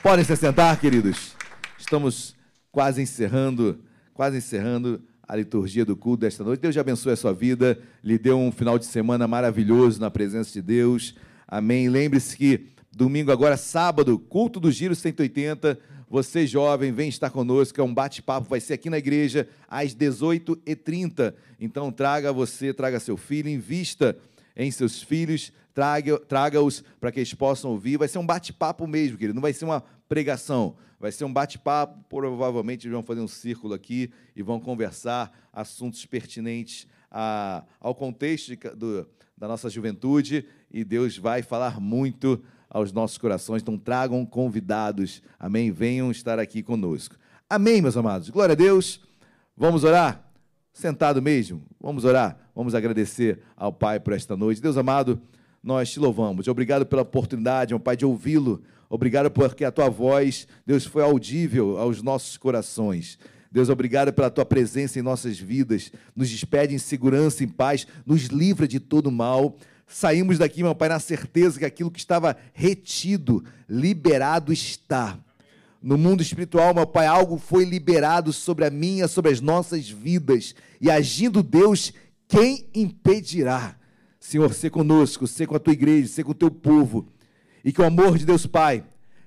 Podem se sentar, queridos. Estamos quase encerrando, quase encerrando a liturgia do culto desta noite. Deus te abençoe a sua vida, lhe dê um final de semana maravilhoso na presença de Deus. Amém. Lembre-se que Domingo agora, sábado, culto do Giro 180. Você, jovem, vem estar conosco. É um bate-papo, vai ser aqui na igreja às 18h30. Então, traga você, traga seu filho, invista em seus filhos, traga-os traga para que eles possam ouvir. Vai ser um bate-papo mesmo, querido. Não vai ser uma pregação. Vai ser um bate-papo. Provavelmente vão fazer um círculo aqui e vão conversar assuntos pertinentes a, ao contexto de, do, da nossa juventude. E Deus vai falar muito aos nossos corações. Então tragam convidados, amém? Venham estar aqui conosco. Amém, meus amados. Glória a Deus. Vamos orar? Sentado mesmo, vamos orar. Vamos agradecer ao Pai por esta noite. Deus amado, nós te louvamos. Obrigado pela oportunidade, meu Pai, de ouvi-lo. Obrigado porque a tua voz, Deus, foi audível aos nossos corações. Deus, obrigado pela tua presença em nossas vidas. Nos despede em segurança, em paz, nos livra de todo mal saímos daqui, meu Pai, na certeza que aquilo que estava retido, liberado está. No mundo espiritual, meu Pai, algo foi liberado sobre a minha, sobre as nossas vidas. E agindo Deus, quem impedirá? Senhor, ser conosco, ser com a tua igreja, ser com o teu povo. E que o amor de Deus Pai,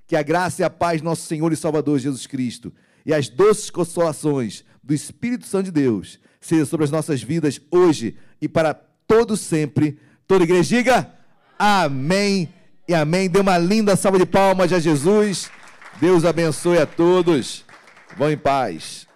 que a graça e a paz do nosso Senhor e Salvador Jesus Cristo e as doces consolações do Espírito Santo de Deus seja sobre as nossas vidas hoje e para todo sempre Toda igreja diga amém e amém. Dê uma linda salva de palmas a Jesus. Deus abençoe a todos. Vão em paz.